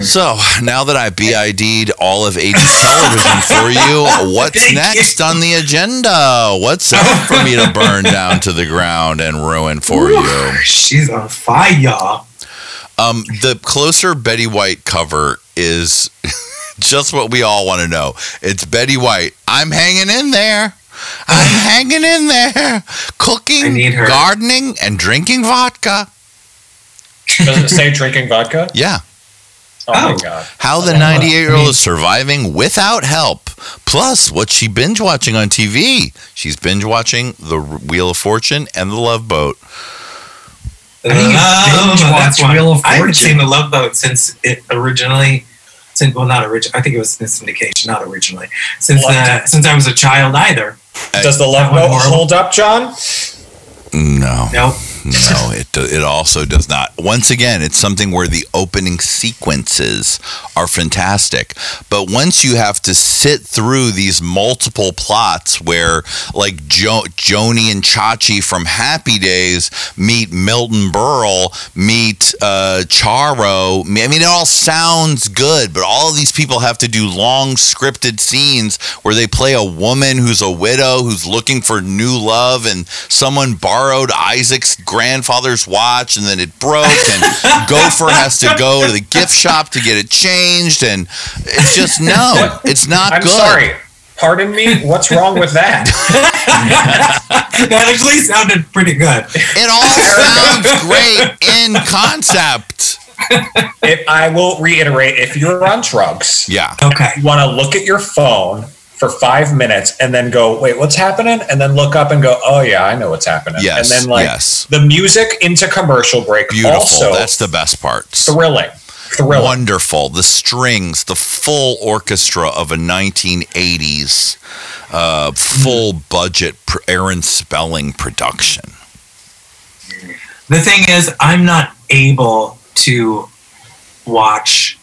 So now that I BID'd all of 80s television for you, [LAUGHS] what's Thank you. next on the agenda? What's up for me to burn down to the ground and ruin for you? She's on fire. Um, the closer Betty White cover is [LAUGHS] just what we all want to know. It's Betty White. I'm hanging in there. I'm [SIGHS] hanging in there. Cooking, gardening, and drinking vodka. Does it say [LAUGHS] drinking vodka? Yeah. Oh, my Oh. god. How the 98 year old is surviving without help. Plus, what she binge watching on TV. She's binge watching The Wheel of Fortune and The Love Boat. I think you binge watch Wheel of Fortune. I haven't seen the Love Boat since it originally. Since well, not original. I think it was in syndication, not originally. Since What? uh, since I was a child, either. Does the love That one horrible? hold up, John? No. Nope. No, it it also does not. Once again, it's something where the opening sequences are fantastic, but once you have to sit through these multiple plots where, like jo- Joanie and Chachi from Happy Days meet Milton Berle, meet uh, Charo. I mean, it all sounds good, but all of these people have to do long scripted scenes where they play a woman who's a widow who's looking for new love, and someone borrowed Isaac's grandfather's watch, and then it broke, and [LAUGHS] Gopher has to go to the gift shop to get it changed, and it's just no, [LAUGHS] it's not I'm good. sorry. Pardon me? What's wrong with that? [LAUGHS] that actually sounded pretty good. It all [LAUGHS] sounds great in concept. If, I will reiterate if you're on drugs, Yeah. Okay. you want to look at your phone for five minutes and then go, wait, what's happening? And then look up and go, oh, yeah, I know what's happening. Yes. And then, like, yes. the music into commercial break Beautiful. also That's the best parts. thrilling. Thrilling. Wonderful. The strings, the full orchestra of a 1980s uh, full budget Aaron Spelling production. The thing is, I'm not able to watch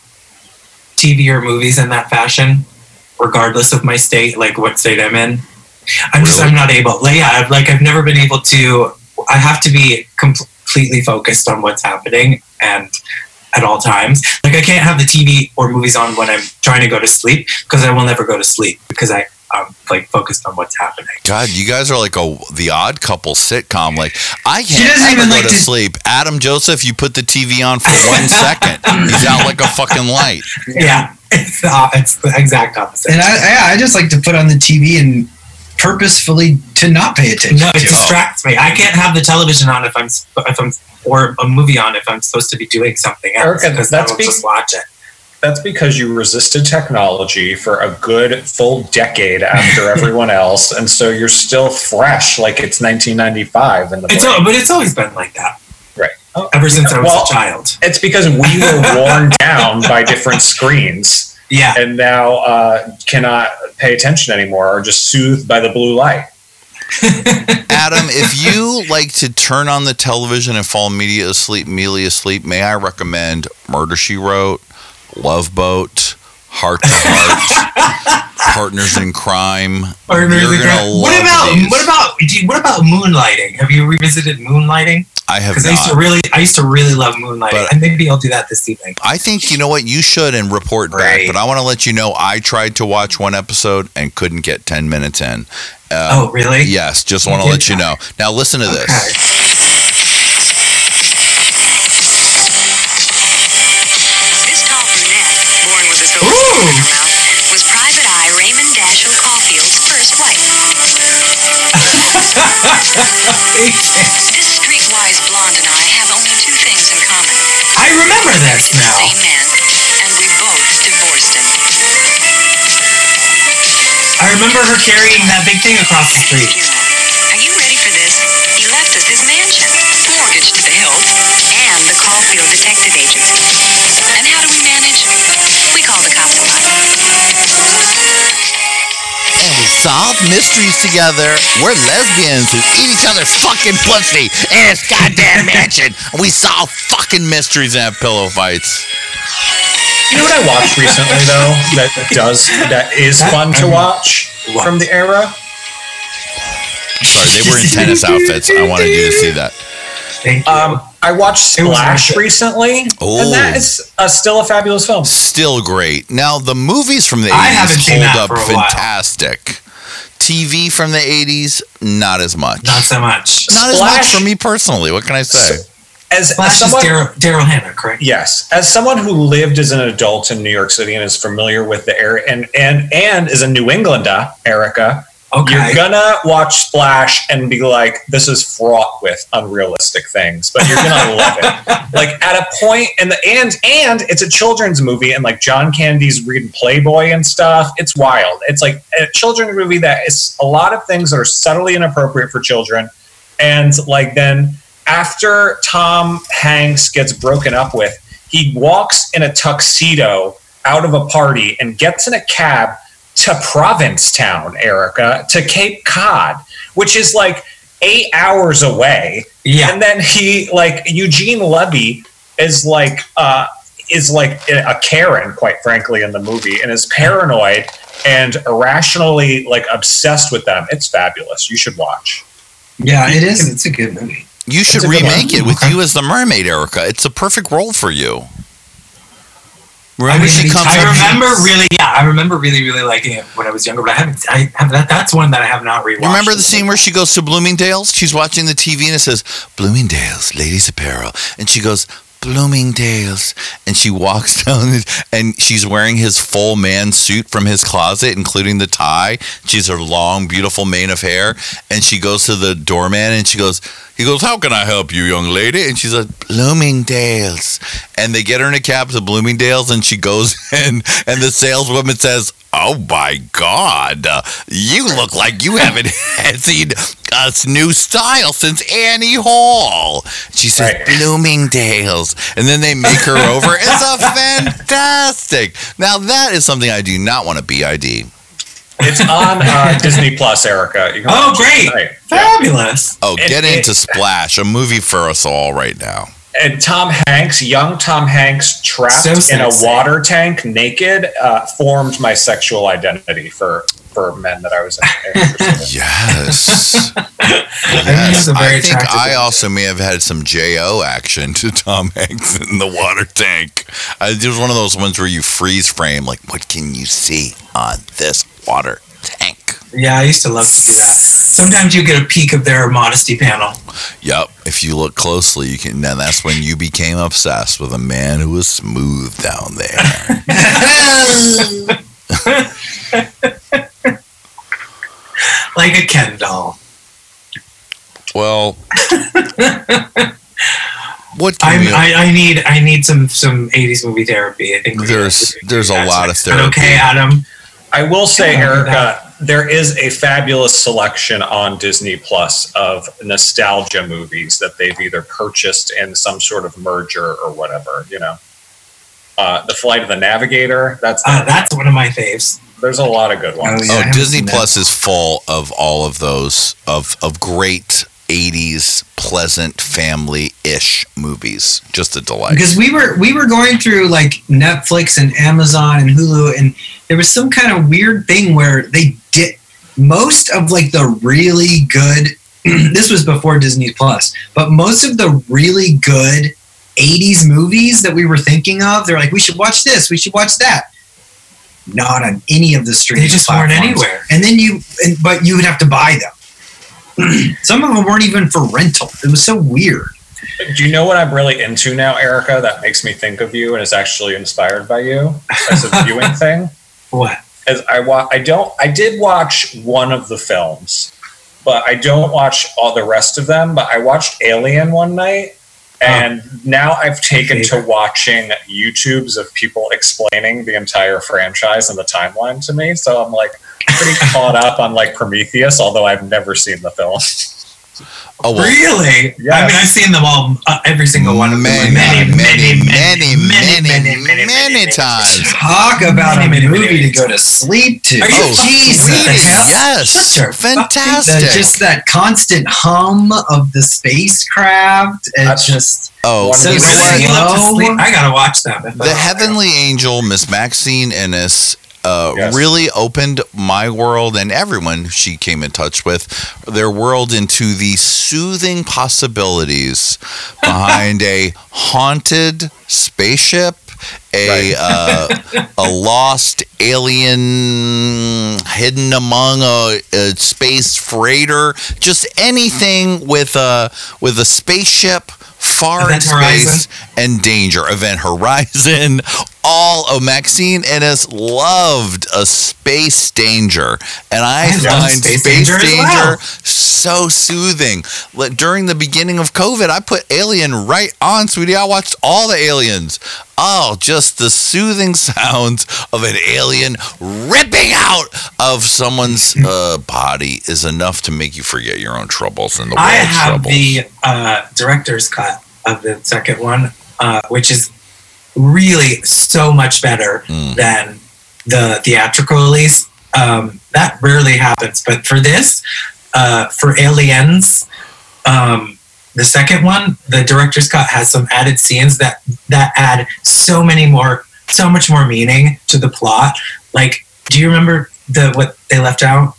TV or movies in that fashion, regardless of my state, like what state I'm in. I'm just, I'm not able. Like, yeah, I've, like I've never been able to. I have to be completely focused on what's happening and at all times. Like I can't have the TV or movies on when I'm trying to go to sleep because I will never go to sleep because I I'm like focused on what's happening. God, you guys are like a the odd couple sitcom. Like I can't doesn't even go like to, to- sleep. Adam Joseph, you put the TV on for [LAUGHS] one second, he's out like a fucking light. Yeah, it's the, it's the exact opposite. And I, I, I just like to put on the TV and purposefully to not pay attention. No, it to. distracts me. I can't have the television on if I'm if I'm or a movie on if I'm supposed to be doing something else Erica, because that's I be- just watch it. That's because you resisted technology for a good full decade after [LAUGHS] everyone else, and so you're still fresh, like it's 1995 in the It's brain. al- but it's always been like that right. Ever since I was Well- a child. It's because we were worn [LAUGHS] down by different screens, Yeah, and now uh, cannot pay attention anymore, or just soothed by the blue light. [LAUGHS] Adam, if you like to turn on the television and fall immediately asleep, immediately asleep, may I recommend Murder She Wrote, Love Boat, Hart to Hart, [LAUGHS] Partners in Crime. Partners You're in gonna Crime. What about these. what about what about moonlighting? Have you revisited moonlighting? I have Because I used to really I used to really love moonlighting, But- and maybe I'll do that this evening. I think you know what you should and report back. But I want to let you know I tried to watch one episode and couldn't get ten minutes in. Uh, oh, really? Yes, just want to let you know. Now listen to this. This streetwise blonde and I have only two things in common. I remember this to the now. Same man, and we both divorced him. I remember her carrying that big thing across the street. Are you ready for this? He left us his mansion, mortgaged to the hilt, and the Caulfield Detective Agency. And how do we manage? Solve mysteries together. We're lesbians who eat each other's fucking pussy in this goddamn mansion. We solve fucking mysteries and have pillow fights. You know what I watched recently though that does that is fun to watch What? from the era? Sorry, they were in tennis outfits. I wanted you to see that. Thank you. Um, I watched It was Splash recently, Oh. and that is uh, still a fabulous film. Still great. Now the movies from the 80s I haven't seen hold up for while. fantastic. TV from the 80s, not as much. Not so much. Not as much for me personally. What can I say? As, as Splash is Daryl Daryl Hannah, correct? yes, as someone who lived as an adult in New York City and is familiar with the area, and and and is a New Englander, Erica, Okay. you're gonna watch Splash and be like, "This is fraught with unrealistic things," but you're gonna [LAUGHS] love it. Like at a point, and the and and it's a children's movie, and like John Candy's reading Playboy and stuff. It's wild. It's like a children's movie that is a lot of things that are subtly inappropriate for children, and like then after Tom Hanks gets broken up with, he walks in a tuxedo out of a party and gets in a cab to Provincetown, Erica, to Cape Cod, which is like eight hours away. Yeah. And then he like Eugene Levy is like uh is like a Karen, quite frankly, in the movie, and is paranoid and irrationally like obsessed with them. It's fabulous. You should watch. Yeah, it is. It's a good movie. You should remake it with you as the mermaid, Erica. It's a perfect role for you. I, Remember, mean, she comes I remember really, yeah, I remember really, really liking it when I was younger. But I haven't, I have that. That's one that I have not rewatched. You remember the scene where she goes to Bloomingdale's? She's watching the TV and it says Bloomingdale's Ladies Apparel, and she goes Bloomingdale's, and she walks [LAUGHS] down and she's wearing his full man suit from his closet, including the tie. She's her long, beautiful mane of hair, and she goes to the doorman and she goes, he goes, "How can I help you, young lady?" And she's like, "Bloomingdale's," and they get her in a cab to Bloomingdale's, and she goes [LAUGHS] in, and the saleswoman says. Oh my God! Uh, you look like you haven't [LAUGHS] seen a new style since Annie Hall. She says Right. Bloomingdale's, and then they make her [LAUGHS] over. It's a fantastic. Now that is something I do not want to BID. It's on uh, Disney Plus, Erica. You can Oh, great. tonight. Fabulous. Oh, get it- into Splash, a movie for us all right now. And Tom Hanks, young Tom Hanks, trapped So in a water tank, naked, uh, formed my sexual identity for for men that I was interested in. [LAUGHS] Yes. yes. [LAUGHS] I think I also may have had some JO action to Tom [LAUGHS] Hanks in the water tank. I, it was one of those ones where you freeze frame, like, what can you see on this water tank? Yeah, I used to love to do that. Sometimes you get a peek of their modesty panel. Yep. If you look closely, you can. Then that's when you became obsessed with a man who was smooth down there. [LAUGHS] Like a Ken doll. well, what can I'm, we? I, I need I need some some 80s movie therapy. I think There's- there's a that's lot of therapy. Okay, Adam. I will say, Erica, there is a fabulous selection on Disney Plus of nostalgia movies that they've either purchased in some sort of merger or whatever. You know, uh, the Flight of the Navigator. That's Uh, that's one of my faves. there's a lot of good ones. Oh, yeah. Oh, Disney. Plus is full of all of those of of great '80s pleasant family-ish movies. Just a delight. because we were we were going through like Netflix and Amazon and Hulu, and there was some kind of weird thing where they did most of like the really good. [CLEARS THROAT] this was before Disney Plus, but most of the really good '80s movies that we were thinking of, they're like, we should watch this, we should watch that. Not on any of the streaming. They just weren't anywhere. And then you, and, but you would have to buy them. [CLEARS THROAT] some of them weren't even for rental. It was so weird. Do you know what I'm really into now, Erica? That makes me think of you and is actually inspired by you as a [LAUGHS] viewing thing. What? As I wa- I don't. I did watch one of the films, but I don't watch all the rest of them. But I watched Alien one night, oh. and now I've taken to watching YouTubes of people explaining the entire franchise and the timeline to me. So I'm like pretty caught up on like Prometheus, although I've never seen the film. oh well, Really? I mean, I've seen them all, uh, every single one of them. many, many, many, many, many, many times. Talk about Many, a many, movie many to go to sleep to. Are you Oh, fucking Jesus! Yes, Shut your fucking- fantastic. The- just that constant hum of the spacecraft. and That's- just oh, One so of you the know what? Love to sleep? I gotta watch that. The. Heavenly Angel, Miss Maxine Innes, uh, Yes. really opened my world and everyone she came in touch with their world into the soothing possibilities behind a haunted spaceship. A Right. uh, a lost alien hidden among a, a space freighter, just anything with a with a spaceship far Event in space Horizon. and danger. Event Horizon. All of Maxine Ennis loved a space danger, and I, I find Space space, Danger danger, well. so soothing. During the beginning of COVID, I put Alien right on, sweetie. I watched all the aliens. Oh, just the soothing [LAUGHS] sounds of an alien ripping out of someone's [LAUGHS] uh, body is enough to make you forget your own troubles and the world's troubles. I have troubles. the uh, director's cut of the second one, uh, which is really so much better Mm. than the theatrical release. Um, that rarely happens, but for this, uh, for Aliens, um, the second one, the director's cut has some added scenes that that add so many more, so much more meaning to the plot. Like, do you remember the what they left out?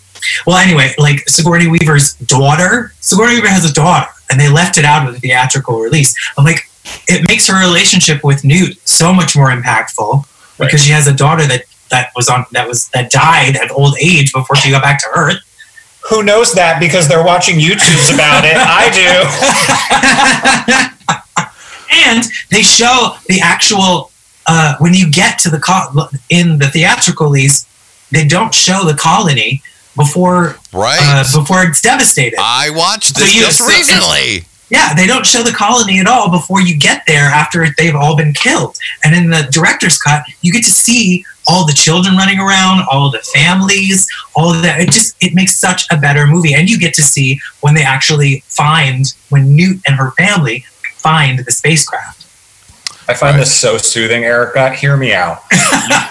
Well, anyway, like Sigourney Weaver's daughter, Sigourney Weaver has a daughter, and they left it out of the theatrical release. I'm like, it makes her relationship with Newt so much more impactful because she has a daughter that that was on that was that died at old age before she got back to Earth. Who knows that because they're watching YouTubes about it? I do. [LAUGHS] and they show the actual uh, when you get to the co- in the theatrical release, they don't show the colony before right. uh, before it's devastated. I watched So this you- just so- recently. Yeah, they don't show the colony at all before you get there after they've all been killed. And in the director's cut, you get to see all the children running around, all the families, all that. It just it makes such a better movie. And you get to see when they actually find when Newt and her family find the spacecraft. I find this so soothing, Erica. Hear me out. You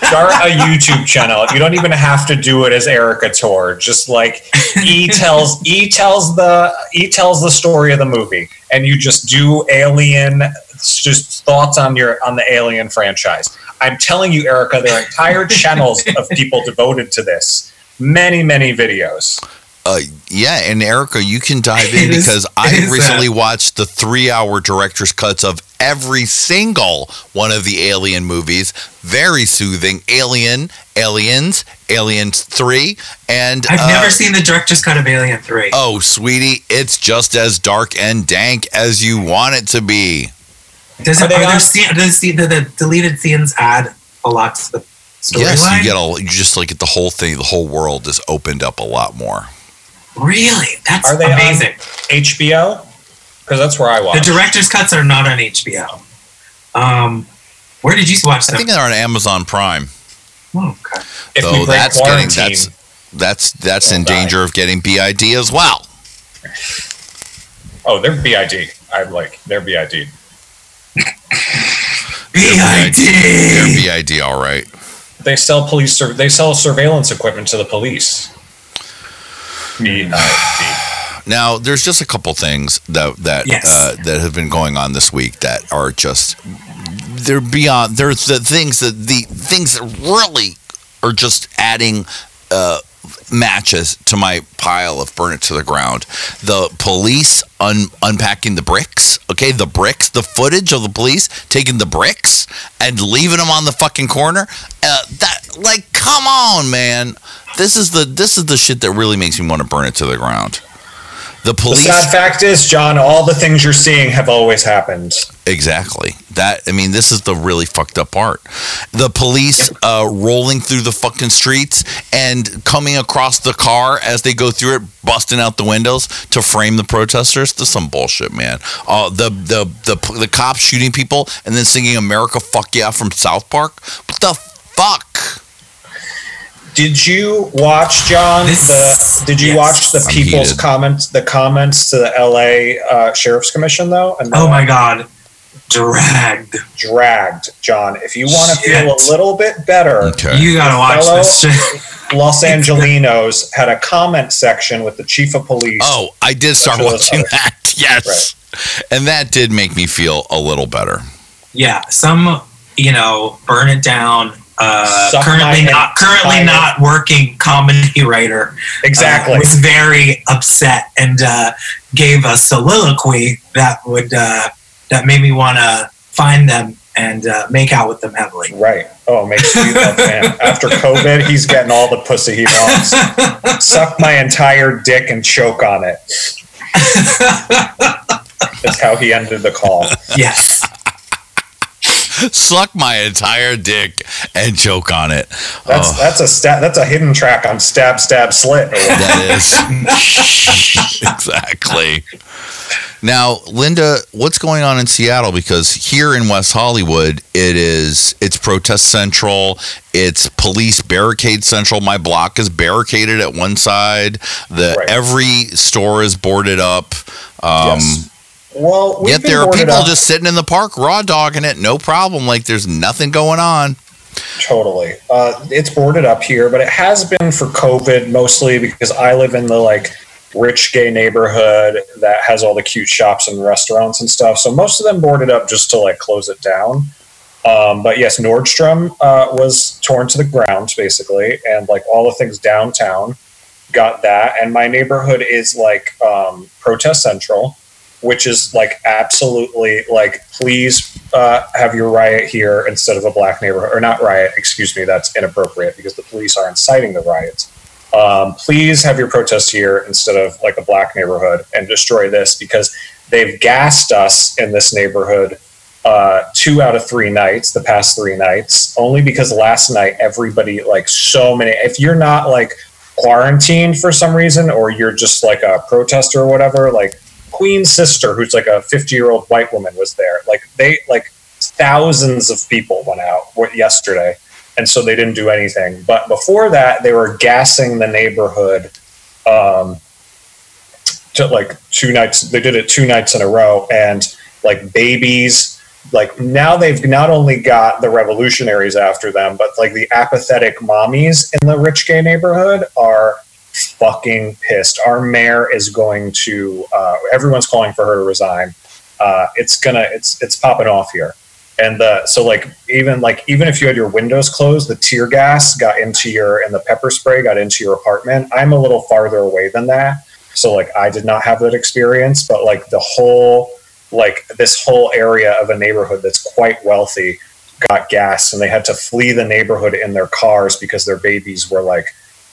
start a YouTube channel. You don't even have to do it as Erica Tor. Just like E tells E tells the E tells the story of the movie, and you just do Alien. Just thoughts on your on the Alien franchise. I'm telling you, Erica, there are entire channels of people devoted to this. Many, many videos. Uh, yeah, and Erica, you can dive [LAUGHS] in It is- because I [LAUGHS] is, recently watched the three-hour director's cuts of every single one of the Alien movies. Very soothing. Alien, Aliens, Aliens Three, and I've uh, never seen the director's cut of Alien 3. Oh, sweetie, it's just as dark and dank as you want it to be. Does Are it, they are there on- scene, does the, the, the deleted scenes add a lot to the Yes, storyline? you get a you just like get the whole thing. The whole world is opened up a lot more. Really? That's Are they on- amazing. HBO, because that's where I watch. The director's cuts are not on HBO. Um, where did you watch that? I think they're on Amazon Prime. oh, okay. if though that's getting that's that's that's in die. danger of getting BID as well. oh, they're BID. I'm like they're BID. [LAUGHS] BID. They're BID. BID, all right. They sell police. Sur- they sell surveillance equipment to the police. BID. Now, there's just a couple things that that Yes. uh, that have been going on this week that are just they're beyond. They're the things that the things that really are just adding uh, matches to my pile of burn it to the ground. The police un- unpacking the bricks. Okay, the bricks. The footage of the police taking the bricks and leaving them on the fucking corner. Uh, that like, come on, man. This is the this is the shit that really makes me want to burn it to the ground. The police. The sad fact is, John, all the things you're seeing have always happened. Exactly. That I mean, this is the really fucked up part. The police uh, rolling through the fucking streets and coming across the car as they go through it, busting out the windows to frame the protesters. This is some bullshit, man. Uh, the the the the cops shooting people and then singing "America Fuck Yeah" from South Park. What the fuck? Did you watch, John? This- the did you yes. watch the I'm people's heated. comments? The comments to the L.A. Uh, Sheriff's Commission, though. And Oh my god. Dragged. dragged, John. If you want to feel a little bit better, Okay. You gotta watch Fellow- this shit. Los [LAUGHS] Angelinos had a comment section with the chief of police. Oh, I did start watching it was. that. [LAUGHS] Yes, and that did make me feel a little better. Yeah, some you know, burn it down. Uh, currently not currently not working comedy writer. exactly. uh, was very upset and uh, gave a soliloquy that would uh, that made me want to find them and uh, make out with them heavily. right. Oh, makes you love him. After COVID, he's getting all the pussy he wants. Suck my entire dick and choke on it. That's how he ended the call. yes. Suck my entire dick and choke on it. That's Oh. that's a stat. That's a hidden track on stab stab slit. [LAUGHS] That is [LAUGHS] exactly. Now, Linda, what's going on in Seattle? Because here in West Hollywood, it is it's protest central. It's police barricade central. My block is barricaded at one side. The Right. every store is boarded up. Um, Yes. Well, Yet there are people up- just sitting in the park raw dogging it, no problem. Like there's nothing going on. Totally. Uh, it's boarded up here, but it has been for COVID mostly because I live in the like rich gay neighborhood that has all the cute shops and restaurants and stuff. So most of them boarded up just to like close it down. Um, but yes, Nordstrom uh, was torn to the ground basically, and like all the things downtown got that. And my neighborhood is like um, protest central, which is like absolutely like please uh, have your riot here instead of a black neighborhood or not riot. Excuse me, that's inappropriate because the police are inciting the riots. Um, please have your protest here instead of like a black neighborhood and destroy this because they've gassed us in this neighborhood uh, two out of three nights, the past three nights, only because last night everybody, like so many, if you're not like quarantined for some reason or you're just like a protester or whatever, like Queen's sister, who's like a 50 year old white woman, was there. Like they, like thousands of people went out yesterday. And so they didn't do anything. But before that, they were gassing the neighborhood um, to like two nights. They did it two nights in a row. And like babies, like now they've not only got the revolutionaries after them, but like the apathetic mommies in the rich gay neighborhood are fucking pissed. Our mayor is going to. Uh, everyone's calling for her to resign. Uh, it's gonna. It's it's popping off here. And the, so like even like even if you had your windows closed, the tear gas got into your and the pepper spray got into your apartment. I'm a little farther away than that, so like I did not have that experience. But like the whole like this whole area of a neighborhood that's quite wealthy got gas, and they had to flee the neighborhood in their cars because their babies were like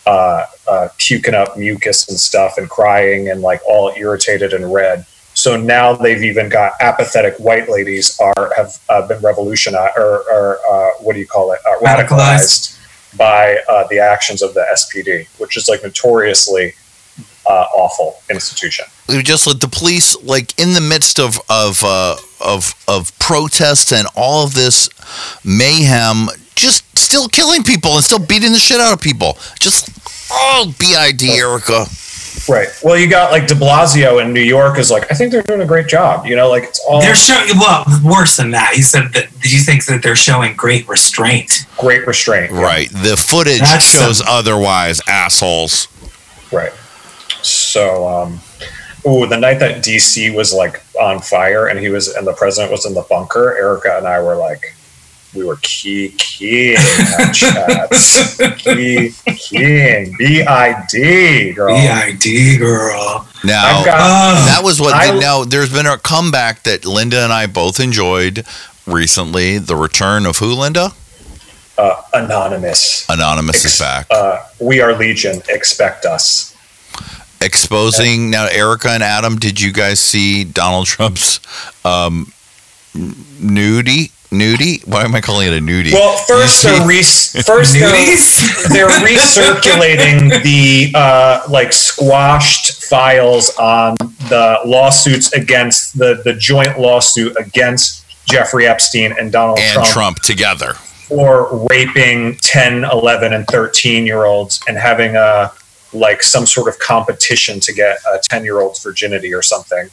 uh, uh, puking up mucus and stuff and crying and like all irritated and red. So now they've even got apathetic white ladies are have uh, been revolutionized or, or uh, what do you call it? Uh, radicalized by uh, the actions of the SPD, which is like notoriously uh, awful institution. We just let the police, like in the midst of of uh, of of protests and all of this mayhem, just still killing people and still beating the shit out of people. Just oh, bid Erica. Right. Well, you got like De Blasio in New York is like I think they're doing a great job. You know, like it's all They're showing well worse than that. He said that he thinks that they're showing great restraint. great restraint. Yeah. Right. The footage That's shows some- otherwise, assholes. Right. So, um, ooh, the night that DC was like on fire and he was and the president was in the bunker, Erica and I were like, we were key keying that [LAUGHS] chats. key keying. B I D girl. BID girl. Now got Oh, that was what. I- now there's been a comeback that Linda and I both enjoyed recently. The return of who? Linda uh, anonymous. Anonymous is Ex- back, Uh, we are Legion. Expect us. Exposing now. Erica and Adam, did you guys see Donald Trump's um, nudie? Nudie? Why am I calling it a nudie? Well, first [LAUGHS] they're re- first they're, they're recirculating the uh, like squashed files on the lawsuits against the the joint lawsuit against Jeffrey Epstein and Donald and Trump, Trump together. for raping 10, 11, and 13 year olds and having a like some sort of competition to get a 10 year old's virginity or something.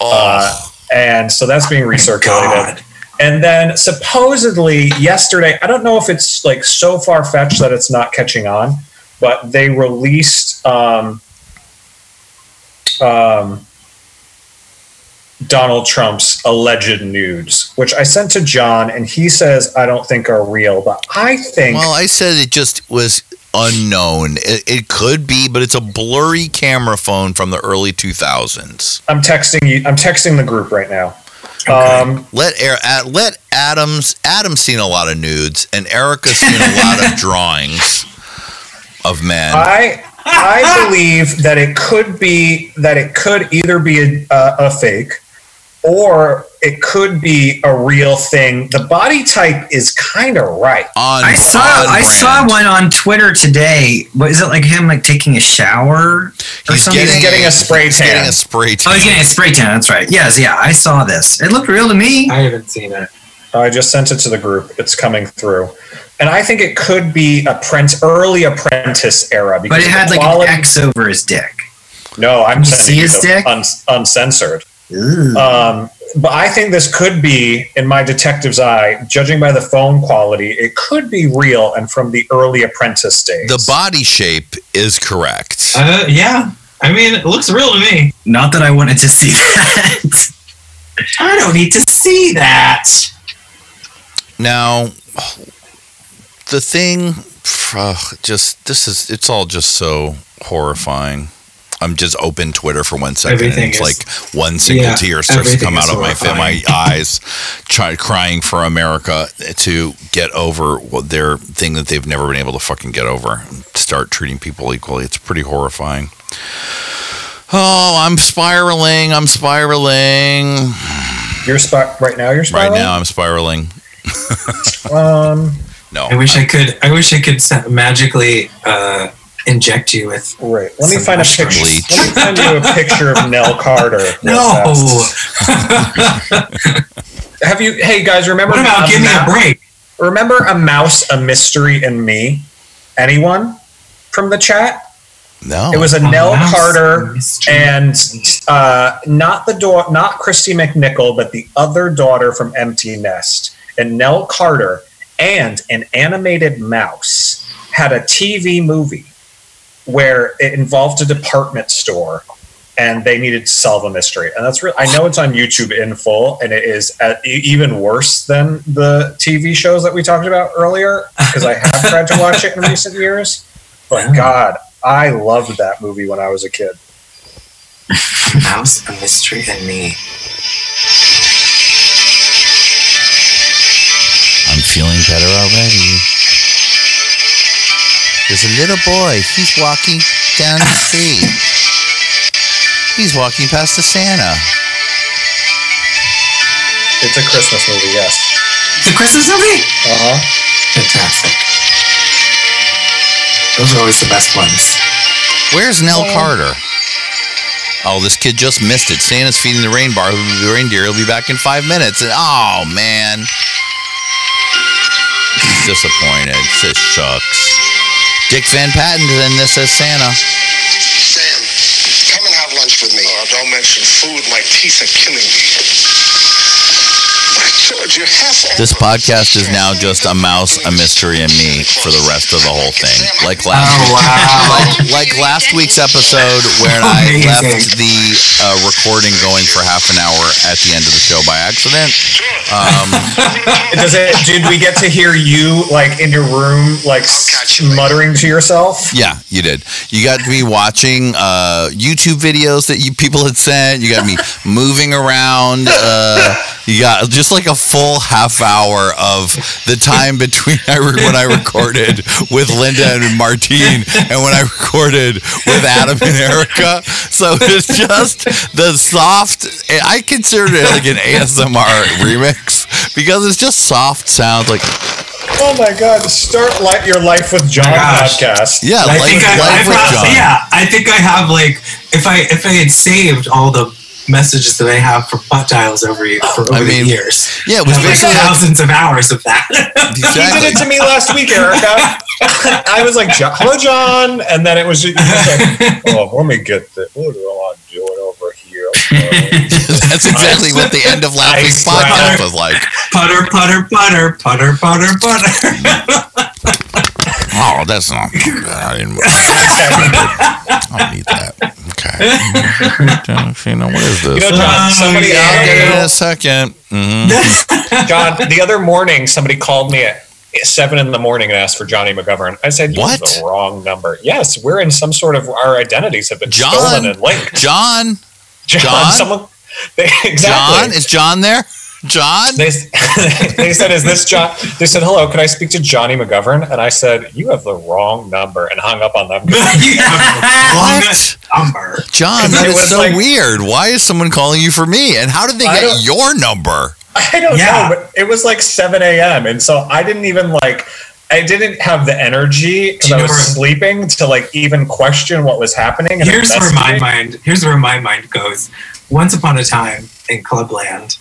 Oh, Uh, and so that's being recirculated. And then supposedly yesterday, I don't know if it's like so far fetched that it's not catching on, but they released um, um, Donald Trump's alleged nudes, which I sent to John, and he says I don't think are real, but I think well, I said it just was unknown. It, it could be, but it's a blurry camera phone from the early 2000s. I'm texting you. I'm texting the group right now. Okay. Um, Let let Adams. Adam's seen a lot of nudes, and Erica's seen a lot of [LAUGHS] drawings of men. I I believe that it could be that it could either be a, a, a fake or it could be a real thing. The body type is kind of right. on, I saw on I saw one on Twitter today. What is it like him like taking a shower? or He's something? getting, getting a spray he's tan. Getting a spray tan. Oh, he's getting a spray tan. That's right. Yes, yeah, I saw this. It looked real to me. I haven't seen it. Oh, I just sent it to the group. It's coming through, and I think it could be apprentice, early apprentice era because But it had the like quality- an X over his dick. No, I'm You sending see you his the dick? uns- uncensored. Ooh. Um, but I think this could be, in my detective's eye, judging by the phone quality, it could be real and from the early apprentice days. The body shape is correct. Uh, yeah. I mean, it looks real to me. Not that I wanted to see [LAUGHS] that. I don't need to see that. Now, the thing, ugh, [SIGHS] just this is it's all just so horrifying. I'm just open Twitter for one second, Everything and it's is- like one single yeah, tear starts to come out of my my [LAUGHS] eyes, try, crying for America to get over their thing that they've never been able to fucking get over. and Start treating people equally. It's pretty horrifying. Oh, I'm spiraling. I'm spiraling. You're spot right now. You're spiraling. Right now, I'm spiraling. [LAUGHS] Um, No, I wish I could. I wish I could magically uh, inject you with. right. Let me find a picture. bleach. Let me find you a picture of Nell Carter. No. [LAUGHS] Have you? Hey guys, remember? what about a give me a break? Remember a mouse, a mystery, and me? Anyone from the chat? no. It was a A Nell mouse, Carter a and uh, not the daughter, not Kristy McNichol, but the other daughter from Empty Nest. And Nell Carter and an animated mouse had a TV movie where it involved a department store, and they needed to solve a mystery. And that's real. I know it's on YouTube in full, and it is uh e- even worse than the TV shows that we talked about earlier because I have tried to watch it in recent years. But Yeah. God, I loved that movie when I was a kid. A mouse, a mystery, and me. I'm feeling better already. There's a little boy. He's walking down the street. He's walking past the Santa. It's a Christmas movie, yes. The Christmas movie. Uh huh. Fantastic. Those are always the best ones. Where's Nell Carter? Oh, this kid just missed it. Santa's feeding the rain bar, the reindeer. He'll be back in five minutes. And oh man, he's disappointed. Says shucks. Dick Van Patten and this is Santa. Sam, come and have lunch with me. Oh, don't mention food. My teeth are killing me. This podcast is now just a mouse, a mystery, and me for the rest of the whole thing. Like last, Oh, wow. like, like last week's episode when I left the uh, recording going for half an hour at the end of the show by accident. Um, [LAUGHS] Does it? Did we get to hear you like in your room, like muttering to yourself? yeah, you did. You got me watching uh, YouTube videos that you people had sent. You got me moving around. Uh, you got just like a full half hour of the [LAUGHS] time between I re- when I recorded with Linda and Martine and when I recorded with Adam and Erica. So it's just the soft. I consider it like an ASMR remix because it's just soft sounds like Oh my God! Start li- your life with John oh gosh. podcast. yeah, I life, think I, life I with John. yeah, I think I have like if I if I had saved all the messages that I have for butt dials over for over I mean, the years. Yeah, it was I like basically like, thousands of hours of that. He did it to me last week, Erica. [LAUGHS] I was like, "Hello, John," and then it was just like, [LAUGHS] "Oh, let me get the what do I do it over here?" Okay. That's exactly what the end of [LAUGHS] laughing week's podcast was like. putter, putter, putter, putter, putter, putter. [LAUGHS] Oh, that's not good. I didn't. I don't need that. Okay. [LAUGHS] You know what is this? You know, John, somebody Oh, I'll out get it in a second. Mhm. John, the other morning, somebody called me at seven in the morning and asked for Johnny McGovern. I said, What? the wrong number." Yes, we're in some sort of our identities have been John? stolen and linked. John, John, John? someone, [LAUGHS] they, exactly. John, is John there? John. They, [LAUGHS] they said, "Is this John?" They said, "Hello, can I speak to Johnny McGovern?" And I said, "You have the wrong number," and hung up on them. [LAUGHS] you have the What? number. John, that is so like- weird. Why is someone calling you for me? And how did they get your number? I don't Yeah. know, but it was like seven a.m. and so I didn't even like. I didn't have the energy because I was where- sleeping to like even question what was happening. and Here's where my mind. Here's where my mind goes. Once upon a time in Clubland,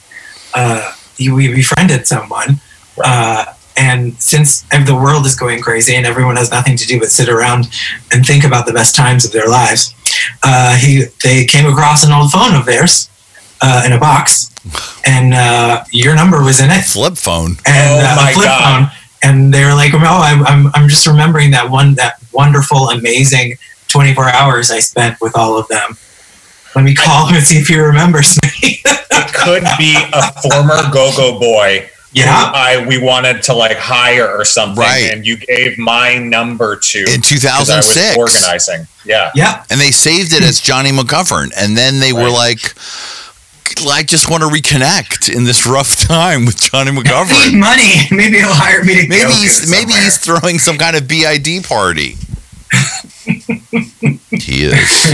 uh, we befriended someone, uh, and since the world is going crazy and everyone has nothing to do but sit around and think about the best times of their lives, uh, he they came across an old phone of theirs uh, in a box, and uh, your number was in it Flip phone. and Oh uh, my a flip God. phone. And they were like, "Oh, I'm, I'm, I'm just remembering that one, that wonderful, amazing 24 hours I spent with all of them. Let me call him and see if he remembers me." It could be a former go-go boy. yeah, I we wanted to like hire or something, Right. and you gave my number to in In 'cause I was 2006. organizing. Yeah, yeah. and they saved it as Johnny McGovern, and then they were like, "I just want to reconnect in this rough time with Johnny [LAUGHS] I need McGovern." money. [LAUGHS] Maybe he'll hire me to Maybe go he's maybe somewhere. he's throwing some kind of BID party. [LAUGHS] he is.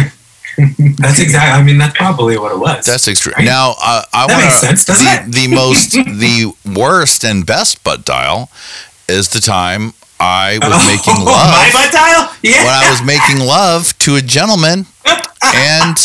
That's exactly. I mean, that's probably what it was. That's extreme. Right? Now, uh, I want the, the most, the worst and best butt dial is the time I was making Oh, my butt dial. Yeah. when I was making love to a gentleman, and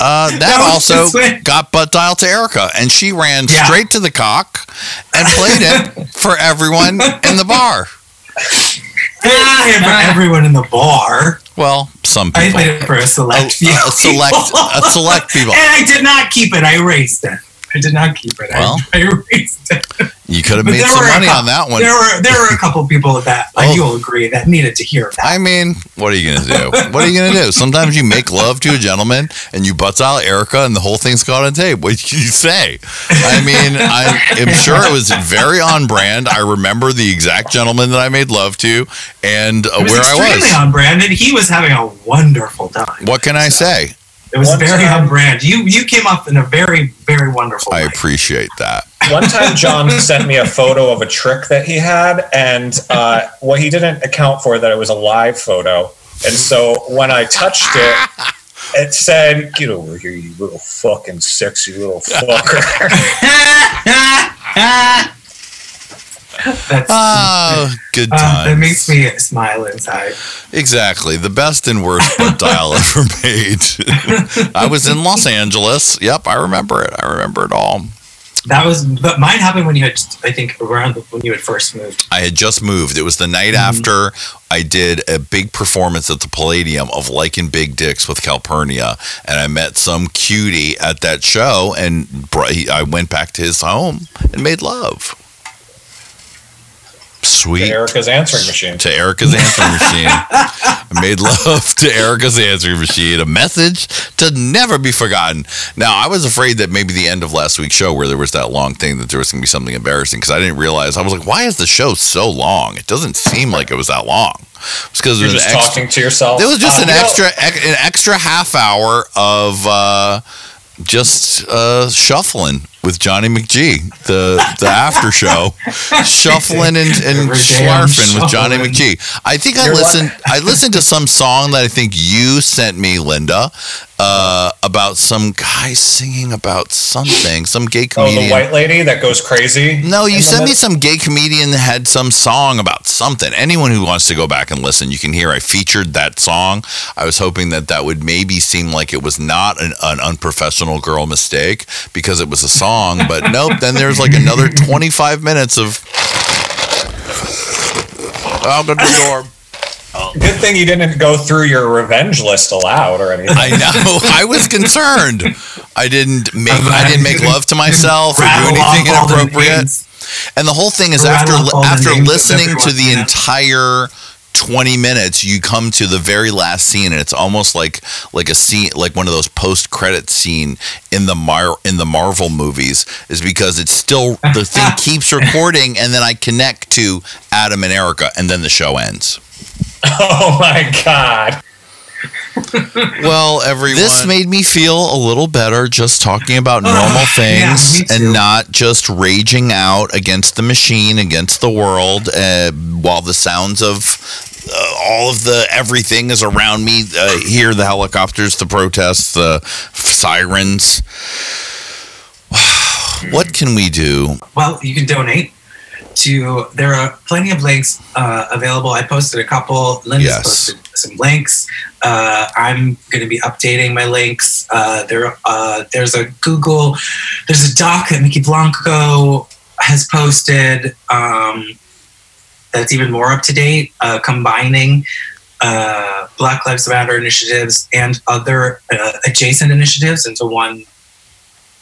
uh, [LAUGHS] that, That also got butt dial to Erica, and she ran Yeah. straight to the cock and played it [LAUGHS] for everyone in the bar. For [LAUGHS] everyone in the bar. Well, some people. I people, played it for a select a, few a select, a select people. And I did not keep it. I erased it. I did not keep it. Well, I, [LAUGHS] I erased it. You could have made some money cou- on that one. There were there were a couple people that Oh. like you'll agree that needed to hear that. I mean, what are you gonna do? What are you gonna do? Sometimes you make love to a gentleman and you butts out Erica, and the whole thing's caught on tape. What can you say? I mean, I am sure it was very on brand. I remember the exact gentleman that I made love to, and uh, where I extremely was. on brand, and he was having a wonderful time. What can I say? It was One very time- on brand. You you came up in a very very wonderful. Way. I night. appreciate that. One [LAUGHS] time, John sent me a photo of a trick that he had, and uh, what he didn't account for that it was a live photo. And so when I touched it, [LAUGHS] it said, "Get over here, you little fucking sexy little fucker." [LAUGHS] That's, Oh, good uh, times. that makes me smile inside. Exactly. The best and worst butt dial [LAUGHS] ever made. I was in Los Angeles. Yep, I remember it. I remember it all. That was, but mine happened when you had, I think, around when you had first moved. I had just moved. It was the night after I did a big performance at the Palladium of Liking Big Dicks with Calpernia, and I met some cutie at that show, and I went back to his home and made love. Sweet. To Erica's answering machine. to Erica's answering machine. I made love to Erica's answering machine. A message to never be forgotten. Now, I was afraid that maybe the end of last week's show, where there was that long thing, that there was going to be something embarrassing because I didn't realize. I was like, why is the show so long? It doesn't seem like it was that long. It's because You're just extra. talking to yourself. There was just Uh, an know- extra, ex- an extra half hour of uh, just uh, shuffling with Johnny McGee, the the after show, shuffling and, and Every day I'm schlarfing with Johnny. McGee. I think I You're listened. I listened to some song that I think you sent me, Linda, uh, about some guy singing about something, some gay comedian. Oh, the white lady that goes crazy. No, you sent me some gay comedian that had some song about something. Anyone who wants to go back and listen, you can hear I featured that song. I was hoping that that would maybe seem like it was not an, an unprofessional girl mistake because it was a song, but [LAUGHS] nope. Then there's like another 25 minutes of. To the door. Oh. Good thing you didn't go through your revenge list aloud or anything. I know. [LAUGHS] I was concerned. I didn't make. I didn't make love to myself or do anything off all the inappropriate. And the whole thing is after off all the after listening to the entire 20 minutes you come to the very last scene and it's almost like like a scene like one of those post credit scene in the Mar- in the Marvel movies is because it's still the thing [LAUGHS] keeps recording and then I connect to Adam and Erica and then the show ends. [LAUGHS] oh my god. Well, everyone. This made me feel a little better just talking about normal [SIGHS] yeah, things me too. and not just raging out against the machine, against the world, uh, while the sounds of uh, all of the everything is around me. Uh, hear the helicopters, the protests, the sirens. [SIGHS] what can we do? Well, you can donate to. There are plenty of links uh, available. I posted a couple. Linda's Yes. posted some links. Uh, I'm going to be updating my links. Uh, there, uh, there's a Google. There's a doc that Mykki Blanco has posted. Um, that's even more up to date, uh, combining uh, Black Lives Matter initiatives and other uh, adjacent initiatives into one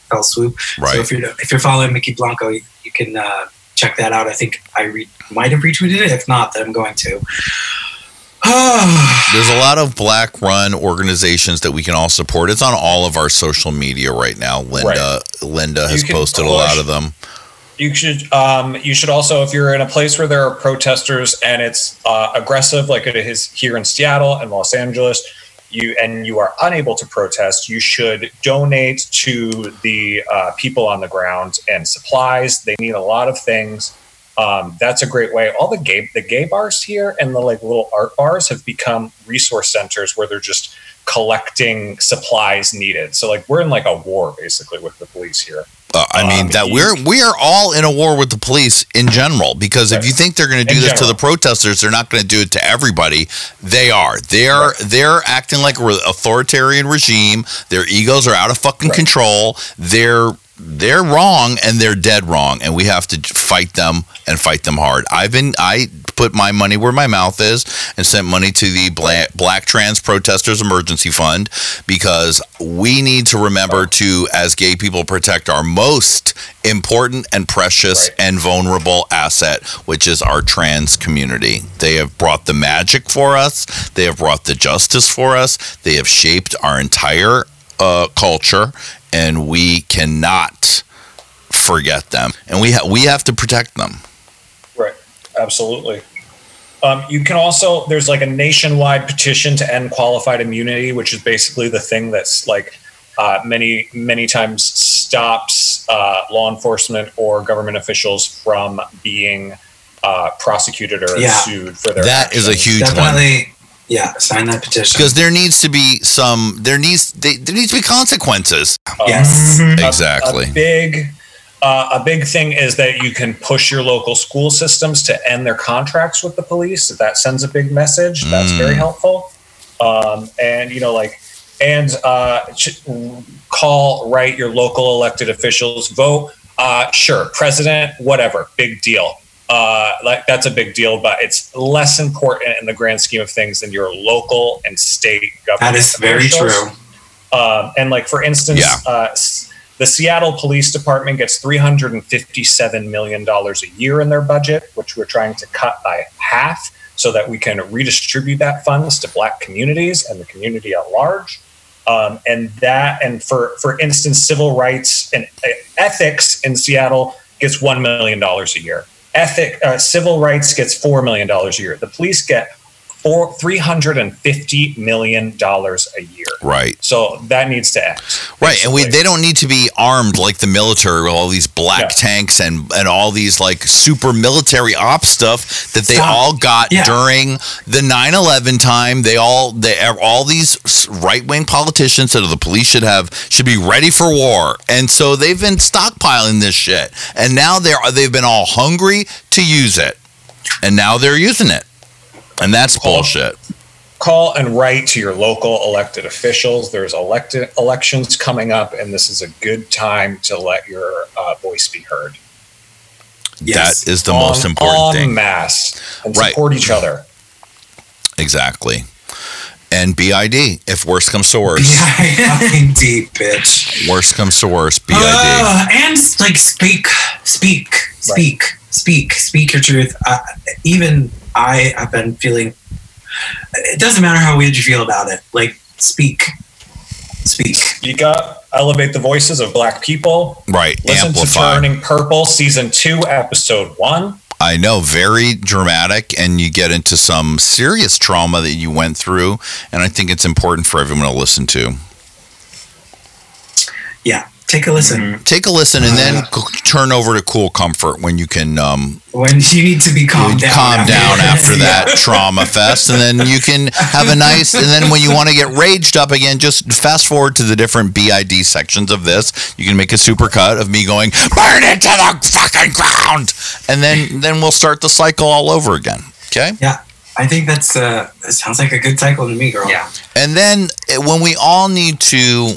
fell swoop. Right. So if you're if you're following Mykki Blanco, you, you can uh, check that out. I think I re- might have retweeted it. If not, then I'm going to. [SIGHS] There's a lot of black run organizations that we can all support. It's on all of our social media right now. Linda Linda has You can posted a lot of them. You should um, you should also if you're in a place where there are protesters and it's uh, aggressive like it is here in Seattle and Los Angeles, you and you are unable to protest, you should donate to the uh, people on the ground and supplies. They need a lot of things. Um, that's a great way. All the gay the gay bars here and the like little art bars have become resource centers where they're just collecting supplies needed. So like we're in like a war basically with the police here. Uh, I mean Um, that we're we are all in a war with the police in general because if you think they're going to do In this to the protesters, they're not going to do it to everybody. They are. They're they're acting like an authoritarian regime. Their egos are out of fucking Right. control. They're they're wrong and they're dead wrong, and we have to fight them and fight them hard. I've been I put my money where my mouth is and sent money to the Black, Black Trans Protesters Emergency Fund because we need to remember to, as gay people, protect our most important and precious Right. and vulnerable asset, which is our trans community. They have brought the magic for us. They have brought the justice for us. They have shaped our entire uh, culture, and we cannot forget them. And we ha- we have to protect them. Right. Absolutely. Um, you can also there's like a nationwide petition to end qualified immunity, which is basically the thing that's like uh, many many times stops uh, law enforcement or government officials from being uh, prosecuted or Yeah. sued for their. That is a actions. huge one. Definitely, yeah. Sign that petition. Because there needs to be some, there needs they, there needs to be consequences. yes. A- Exactly. A, big, uh, a big thing is that you can push your local school systems to end their contracts with the police. That sends a big message. That's very Mm. helpful. Um, and you know, like, and uh, call write your local elected officials. Vote uh, sure, president, whatever, big deal. Uh, like that's a big deal, but it's less important in the grand scheme of things than your local and state government. That is very true. Um, and like for instance, Yeah. The Seattle Police Department gets three hundred and fifty-seven million dollars a year in their budget, which we're trying to cut by half, so that we can redistribute that funds to Black communities and the community at large. Um, and that, and for for instance, civil rights and uh, ethics in Seattle gets one million dollars a year. Ethic, uh, civil rights gets four million dollars a year. The police get four three hundred and fifty million dollars a year. Right. So that needs to end. Right, and we they don't need to be armed like the military with all these black Yeah. tanks and and all these like super military op stuff that they Stop. all got Yeah. during the 9/11 time. They all they all these right wing politicians that the police should have should be ready for war, and so they've been stockpiling this shit, and now they're they've been all hungry to use it, and now they're using it, and that's bullshit. call and write to your local elected officials. There's elected elections coming up, and this is a good time to let your uh, voice be heard. Yes. That is the most important en thing. Mass and Right. support each other. Exactly. And BID, if worse comes to worse. Yeah, [LAUGHS] indeed, bitch. Worst comes to worst, BID. Uh, and like speak, speak, speak, speak, speak your truth. Uh, even I have been feeling. It doesn't matter how weird you feel about it. Like speak, speak. You got elevate the voices of Black people. right, Listen to. Turning Purple, season two, episode one. I know, very dramatic, and you get into some serious trauma that you went through, and I think it's important for everyone to listen to. Yeah, take a listen. Mm-hmm. Take a listen, and then Uh, c- turn over to Cool Comfort when you can um, When you need to be calmed down. calm down after that [LAUGHS] trauma fest, and then you can have a nice. And then when you want to get raged up again, just fast forward to the different BID sections of this. You can make a super cut of me going burn it to the fucking ground, and then then we'll start the cycle all over again. Okay. Yeah. I think that's uh, that sounds like a good cycle to me, girl. Yeah. And then uh, when we all need to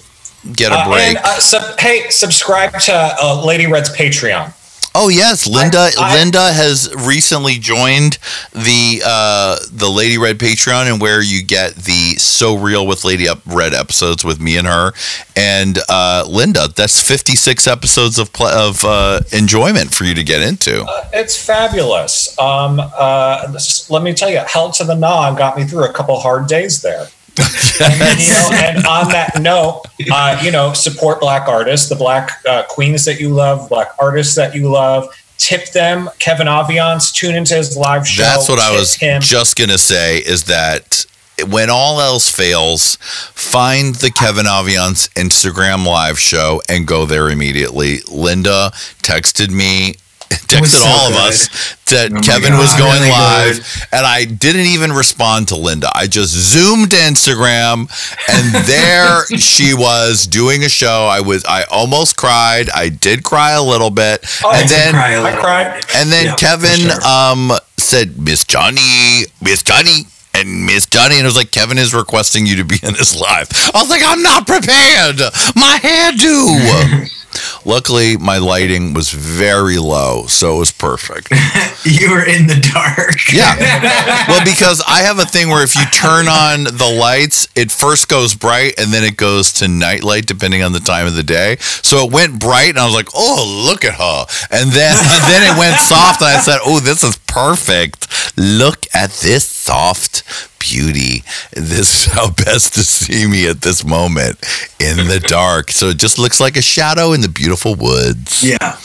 get a Uh, break. and uh, sub- hey, subscribe to uh, Lady Red's Patreon. oh yes, Linda. I- Linda has recently joined the uh, the Lady Red Patreon, and where you get the So Real with Lady Up Red episodes with me and her, and uh, Linda. That's fifty six episodes of pl- of uh, enjoyment for you to get into. Uh, it's fabulous. Um, uh, let me tell you, Hell to the Gnaw got me through a couple hard days there. And, you know, and on that note, uh, you know, support black artists, the black uh, queens that you love, black artists that you love. Tip them. Kevin Aviance, tune into his live show. That's what I was him. just gonna say. Is that when all else fails, find the Kevin Aviance Instagram live show and go there immediately. Linda texted me. [LAUGHS] Texted so all of us that Oh my Kevin was going really live, good. and I didn't even respond to Linda. I just zoomed to Instagram, and [LAUGHS] there she was doing a show. I was, I almost cried. I did cry a little bit, Oh, and I then Cry a I little cried. and then Yeah, Kevin sure. um said, Miss Johnny, Miss Johnny, and Miss Johnny. And it was like, Kevin is requesting you to be in this live. I was like, I'm not prepared. My hairdo. [LAUGHS] Luckily, my lighting was very low, so it was perfect. [LAUGHS] you were in the dark. Yeah. [LAUGHS] Well, because I have a thing where if you turn on the lights, it first goes bright and then it goes to night light depending on the time of the day. So it went bright and I was like, "Oh, look at her." And then [LAUGHS] then it went soft and I said, "Oh, this is perfect. Look at this soft beauty. This is how [LAUGHS] best to see me at this moment in the [LAUGHS] dark. So it just looks like a shadow in the beautiful woods." Yeah.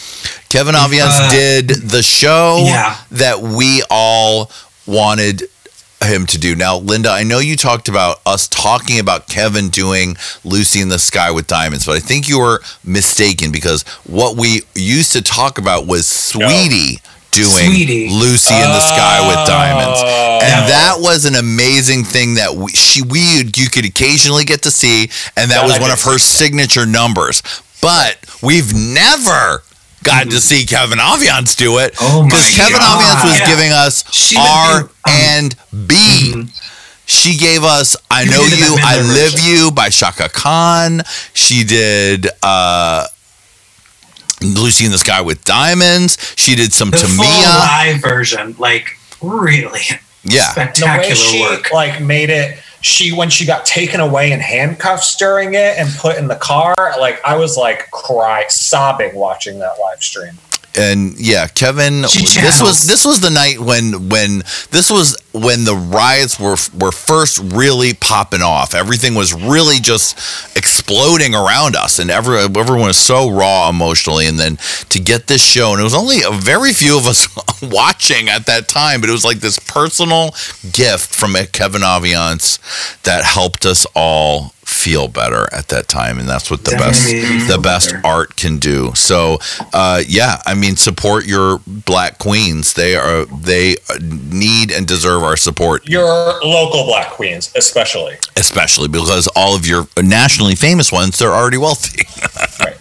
Kevin Aviance Uh, did the show Yeah. that we all wanted him to do. Now, Linda, I know you talked about us talking about Kevin doing Lucy in the Sky with Diamonds, but I think you were mistaken because what we used to talk about was Sweetie doing Sweetie. Lucy in the Sky with Diamonds. Oh. And that was an amazing thing that we, she we you could occasionally get to see, and that That was I one of her signature numbers. But we've never gotten to see Kevin Aviance do it Oh because Kevin God. Aviance was Yeah. giving us She R um, and B. She gave us "I You Know You, I Live version. You" by Chaka Khan. She did uh, Lucy in the Sky with Diamonds. She did some The full Tamia. live version, like really Yeah. the way spectacular she work. like made it she when she got taken away in handcuffs during it and put in the car like i was like cry sobbing watching that live stream and yeah, Kevin. This was this was the night when when this was when the riots were were first really popping off. Everything was really just exploding around us, and every, everyone was so raw emotionally. And then to get this show, and it was only a very few of us [LAUGHS] watching at that time, but it was like this personal gift from Kevin Aviance that helped us all feel better at that time and that's what the best Definitely made me the best better. art can do. So uh yeah i mean support your black queens. They are they need and deserve our support. Your local black queens especially. Especially because all of your nationally famous ones they're already wealthy. [LAUGHS] Right.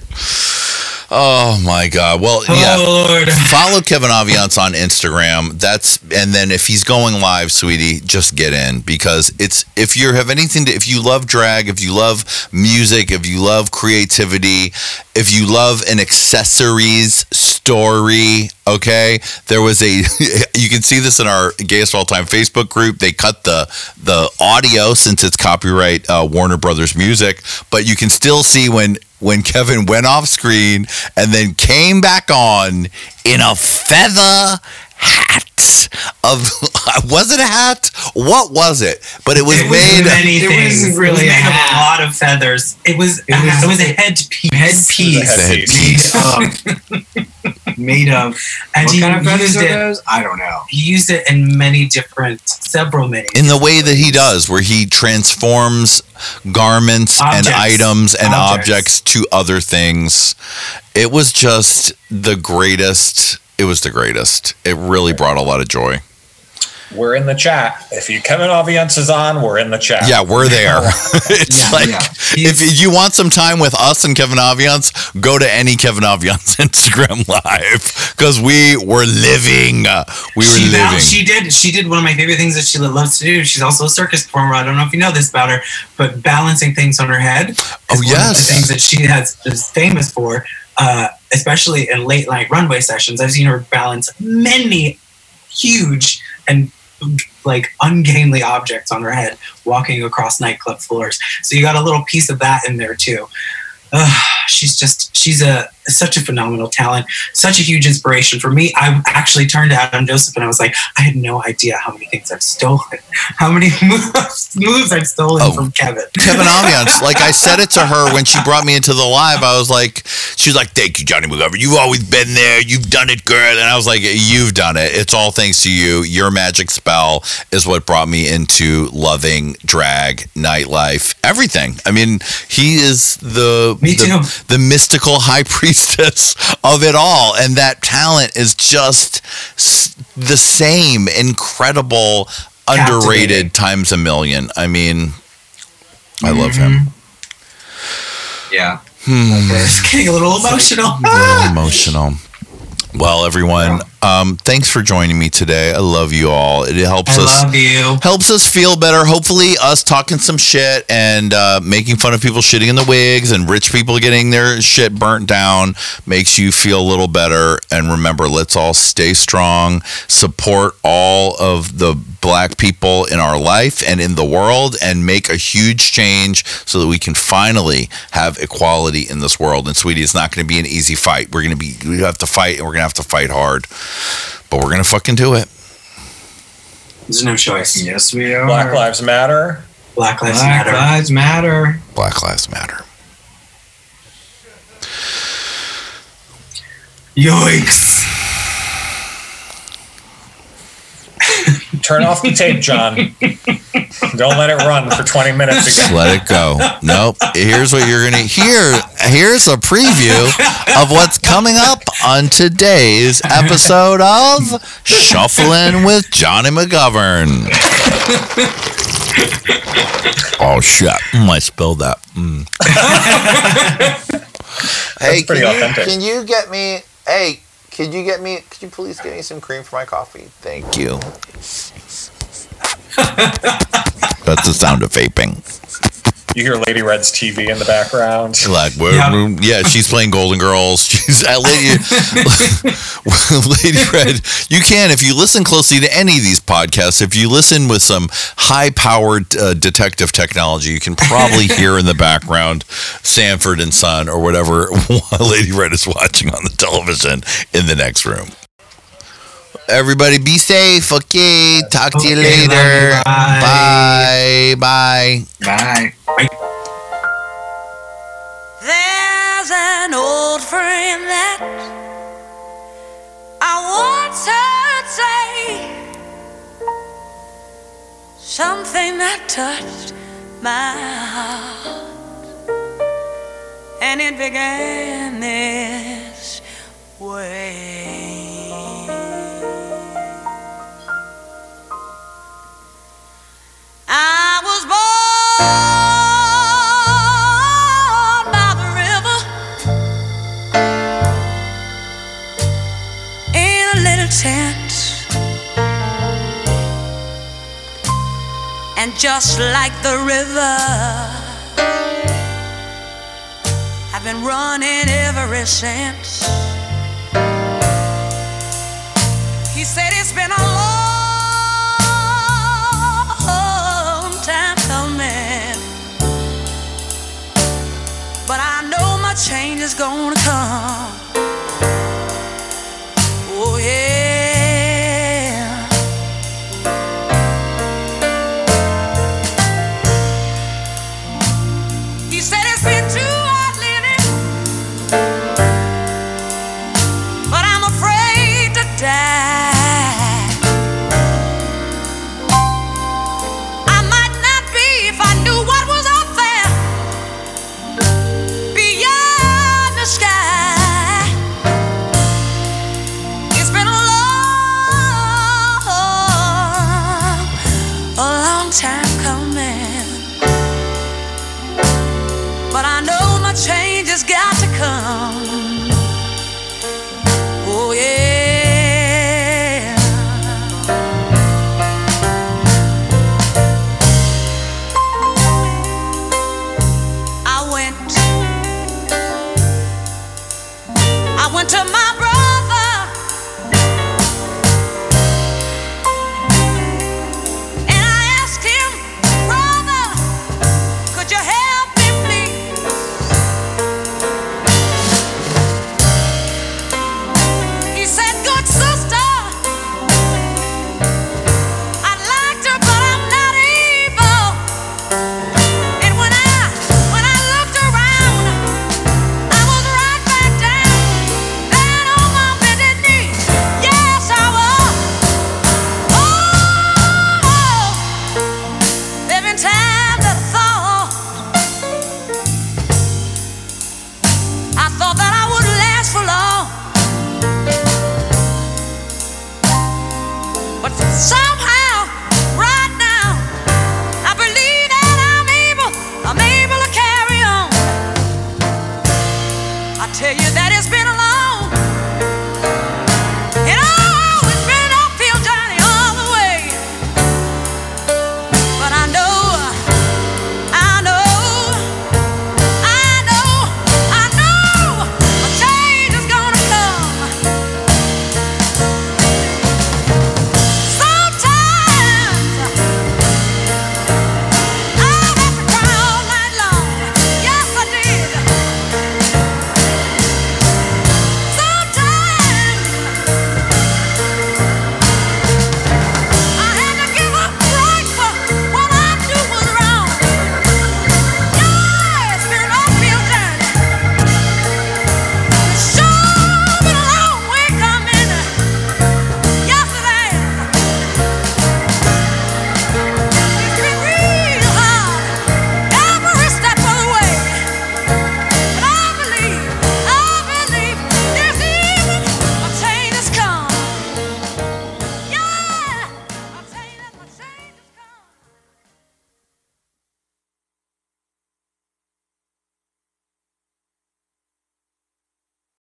Oh my god well yeah Oh Lord. [LAUGHS] follow Kevin Aviance on Instagram. That's and then if he's going live, sweetie, just get in because it's if you have anything to if you love drag, if you love music, if you love creativity, if you love an accessories story, okay? There was a [LAUGHS] you can see this in our Gayest of All Time Facebook group. They cut the the audio since it's copyright uh, Warner Brothers music, but you can still see when when Kevin went off screen and then came back on in a feather hat of [LAUGHS] was it a hat? What was it? But it was It was made many it things. wasn't it really was made of hat. a lot of feathers. It was. It It was- was, it was a headpiece. Headpiece. The headpiece. Made of. [LAUGHS] made of. And what he kind of feathers used are it. those? I don't know. He used it in many different, several many. in the way that he does, where he transforms garments and items and Objects. objects. to other things. It was just the greatest. It was the greatest. It really brought a lot of joy. we're in the chat if you kevin Aviance is on we're in the chat Yeah, we're there. [LAUGHS] [LAUGHS] it's Yeah, like yeah. if you want some time with us and Kevin Aviance, go to any Kevin Aviance [LAUGHS] Instagram live because we were living. We were she, living. she did. She did one of my favorite things that she loves to do. She's also a circus performer. I don't know if you know this about her, but balancing things on her head. is Oh, one of yes. the things that she has is famous for, uh, especially in late night runway sessions. I've seen her balance many huge and like ungainly objects on her head walking across nightclub floors. So you got a little piece of that in there too. She's just she's a such a phenomenal talent, such a huge inspiration for me. I actually turned to Adam Joseph and I was like, I had no idea how many things I've stolen, how many [LAUGHS] moves, moves I've stolen Oh. from Kevin. Kevin [LAUGHS] Aviance, like I said it to her when she brought me into the live. I was like, she's like, "Thank you, Johnny McGovern. You've always been there. You've done it, girl." And I was like, "You've done it. It's all thanks to you. Your magic spell is what brought me into loving drag, nightlife, everything. I mean, he is the Me the, too. the mystical high [LAUGHS] priestess of it all, and that talent is just the same, incredible." Underrated times a million. I mean, I love him. Yeah. Hmm. It's getting a little emotional. A little emotional. Well, everyone, um, thanks for joining me today. I love you all. It helps I us love you. helps us feel better. Hopefully, us talking some shit and uh, making fun of people shitting in the wigs and rich people getting their shit burnt down makes you feel a little better. And remember, let's all stay strong, support all of the black people in our life and in the world, and make a huge change so that we can finally have equality in this world. And sweetie, it's not going to be an easy fight. We're going to be we have to fight, and we're going to have to fight hard, but we're going to fucking do it. There's no choice. Yes, we are. black lives matter Black Lives Black Matter. Lives Matter. Black Lives Matter. Yikes. Turn off the tape john don't let it run for 20 minutes Just let it go. Nope. Here's what you're gonna hear. Here's a preview of what's coming up on today's episode of Shuffling with Johnny McGovern. Oh shit! Mm, I spilled that. Mm. hey, pretty can you, authentic. can you get me? Hey, could you get me? Could you please get me some cream for my coffee? Thank you. That's the sound of vaping. You hear Lady Red's TV in the background. Like, well, Yeah. yeah, she's playing Golden Girls. [LAUGHS] She's at Lady, [LAUGHS] [LAUGHS] Lady Red. You can, if you listen closely to any of these podcasts, if you listen with some high powered uh, detective technology, you can probably hear in the background Sanford and Son or whatever Lady Red is watching on the television in the next room. Everybody be safe. Okay. Talk to you later. you. Bye. Bye. Bye. There's an old friend that I once heard say something that touched my heart, and it began this way. I was born by the river in a little tent, and just like the river, I've been running ever since. He said it's been a long is gonna come.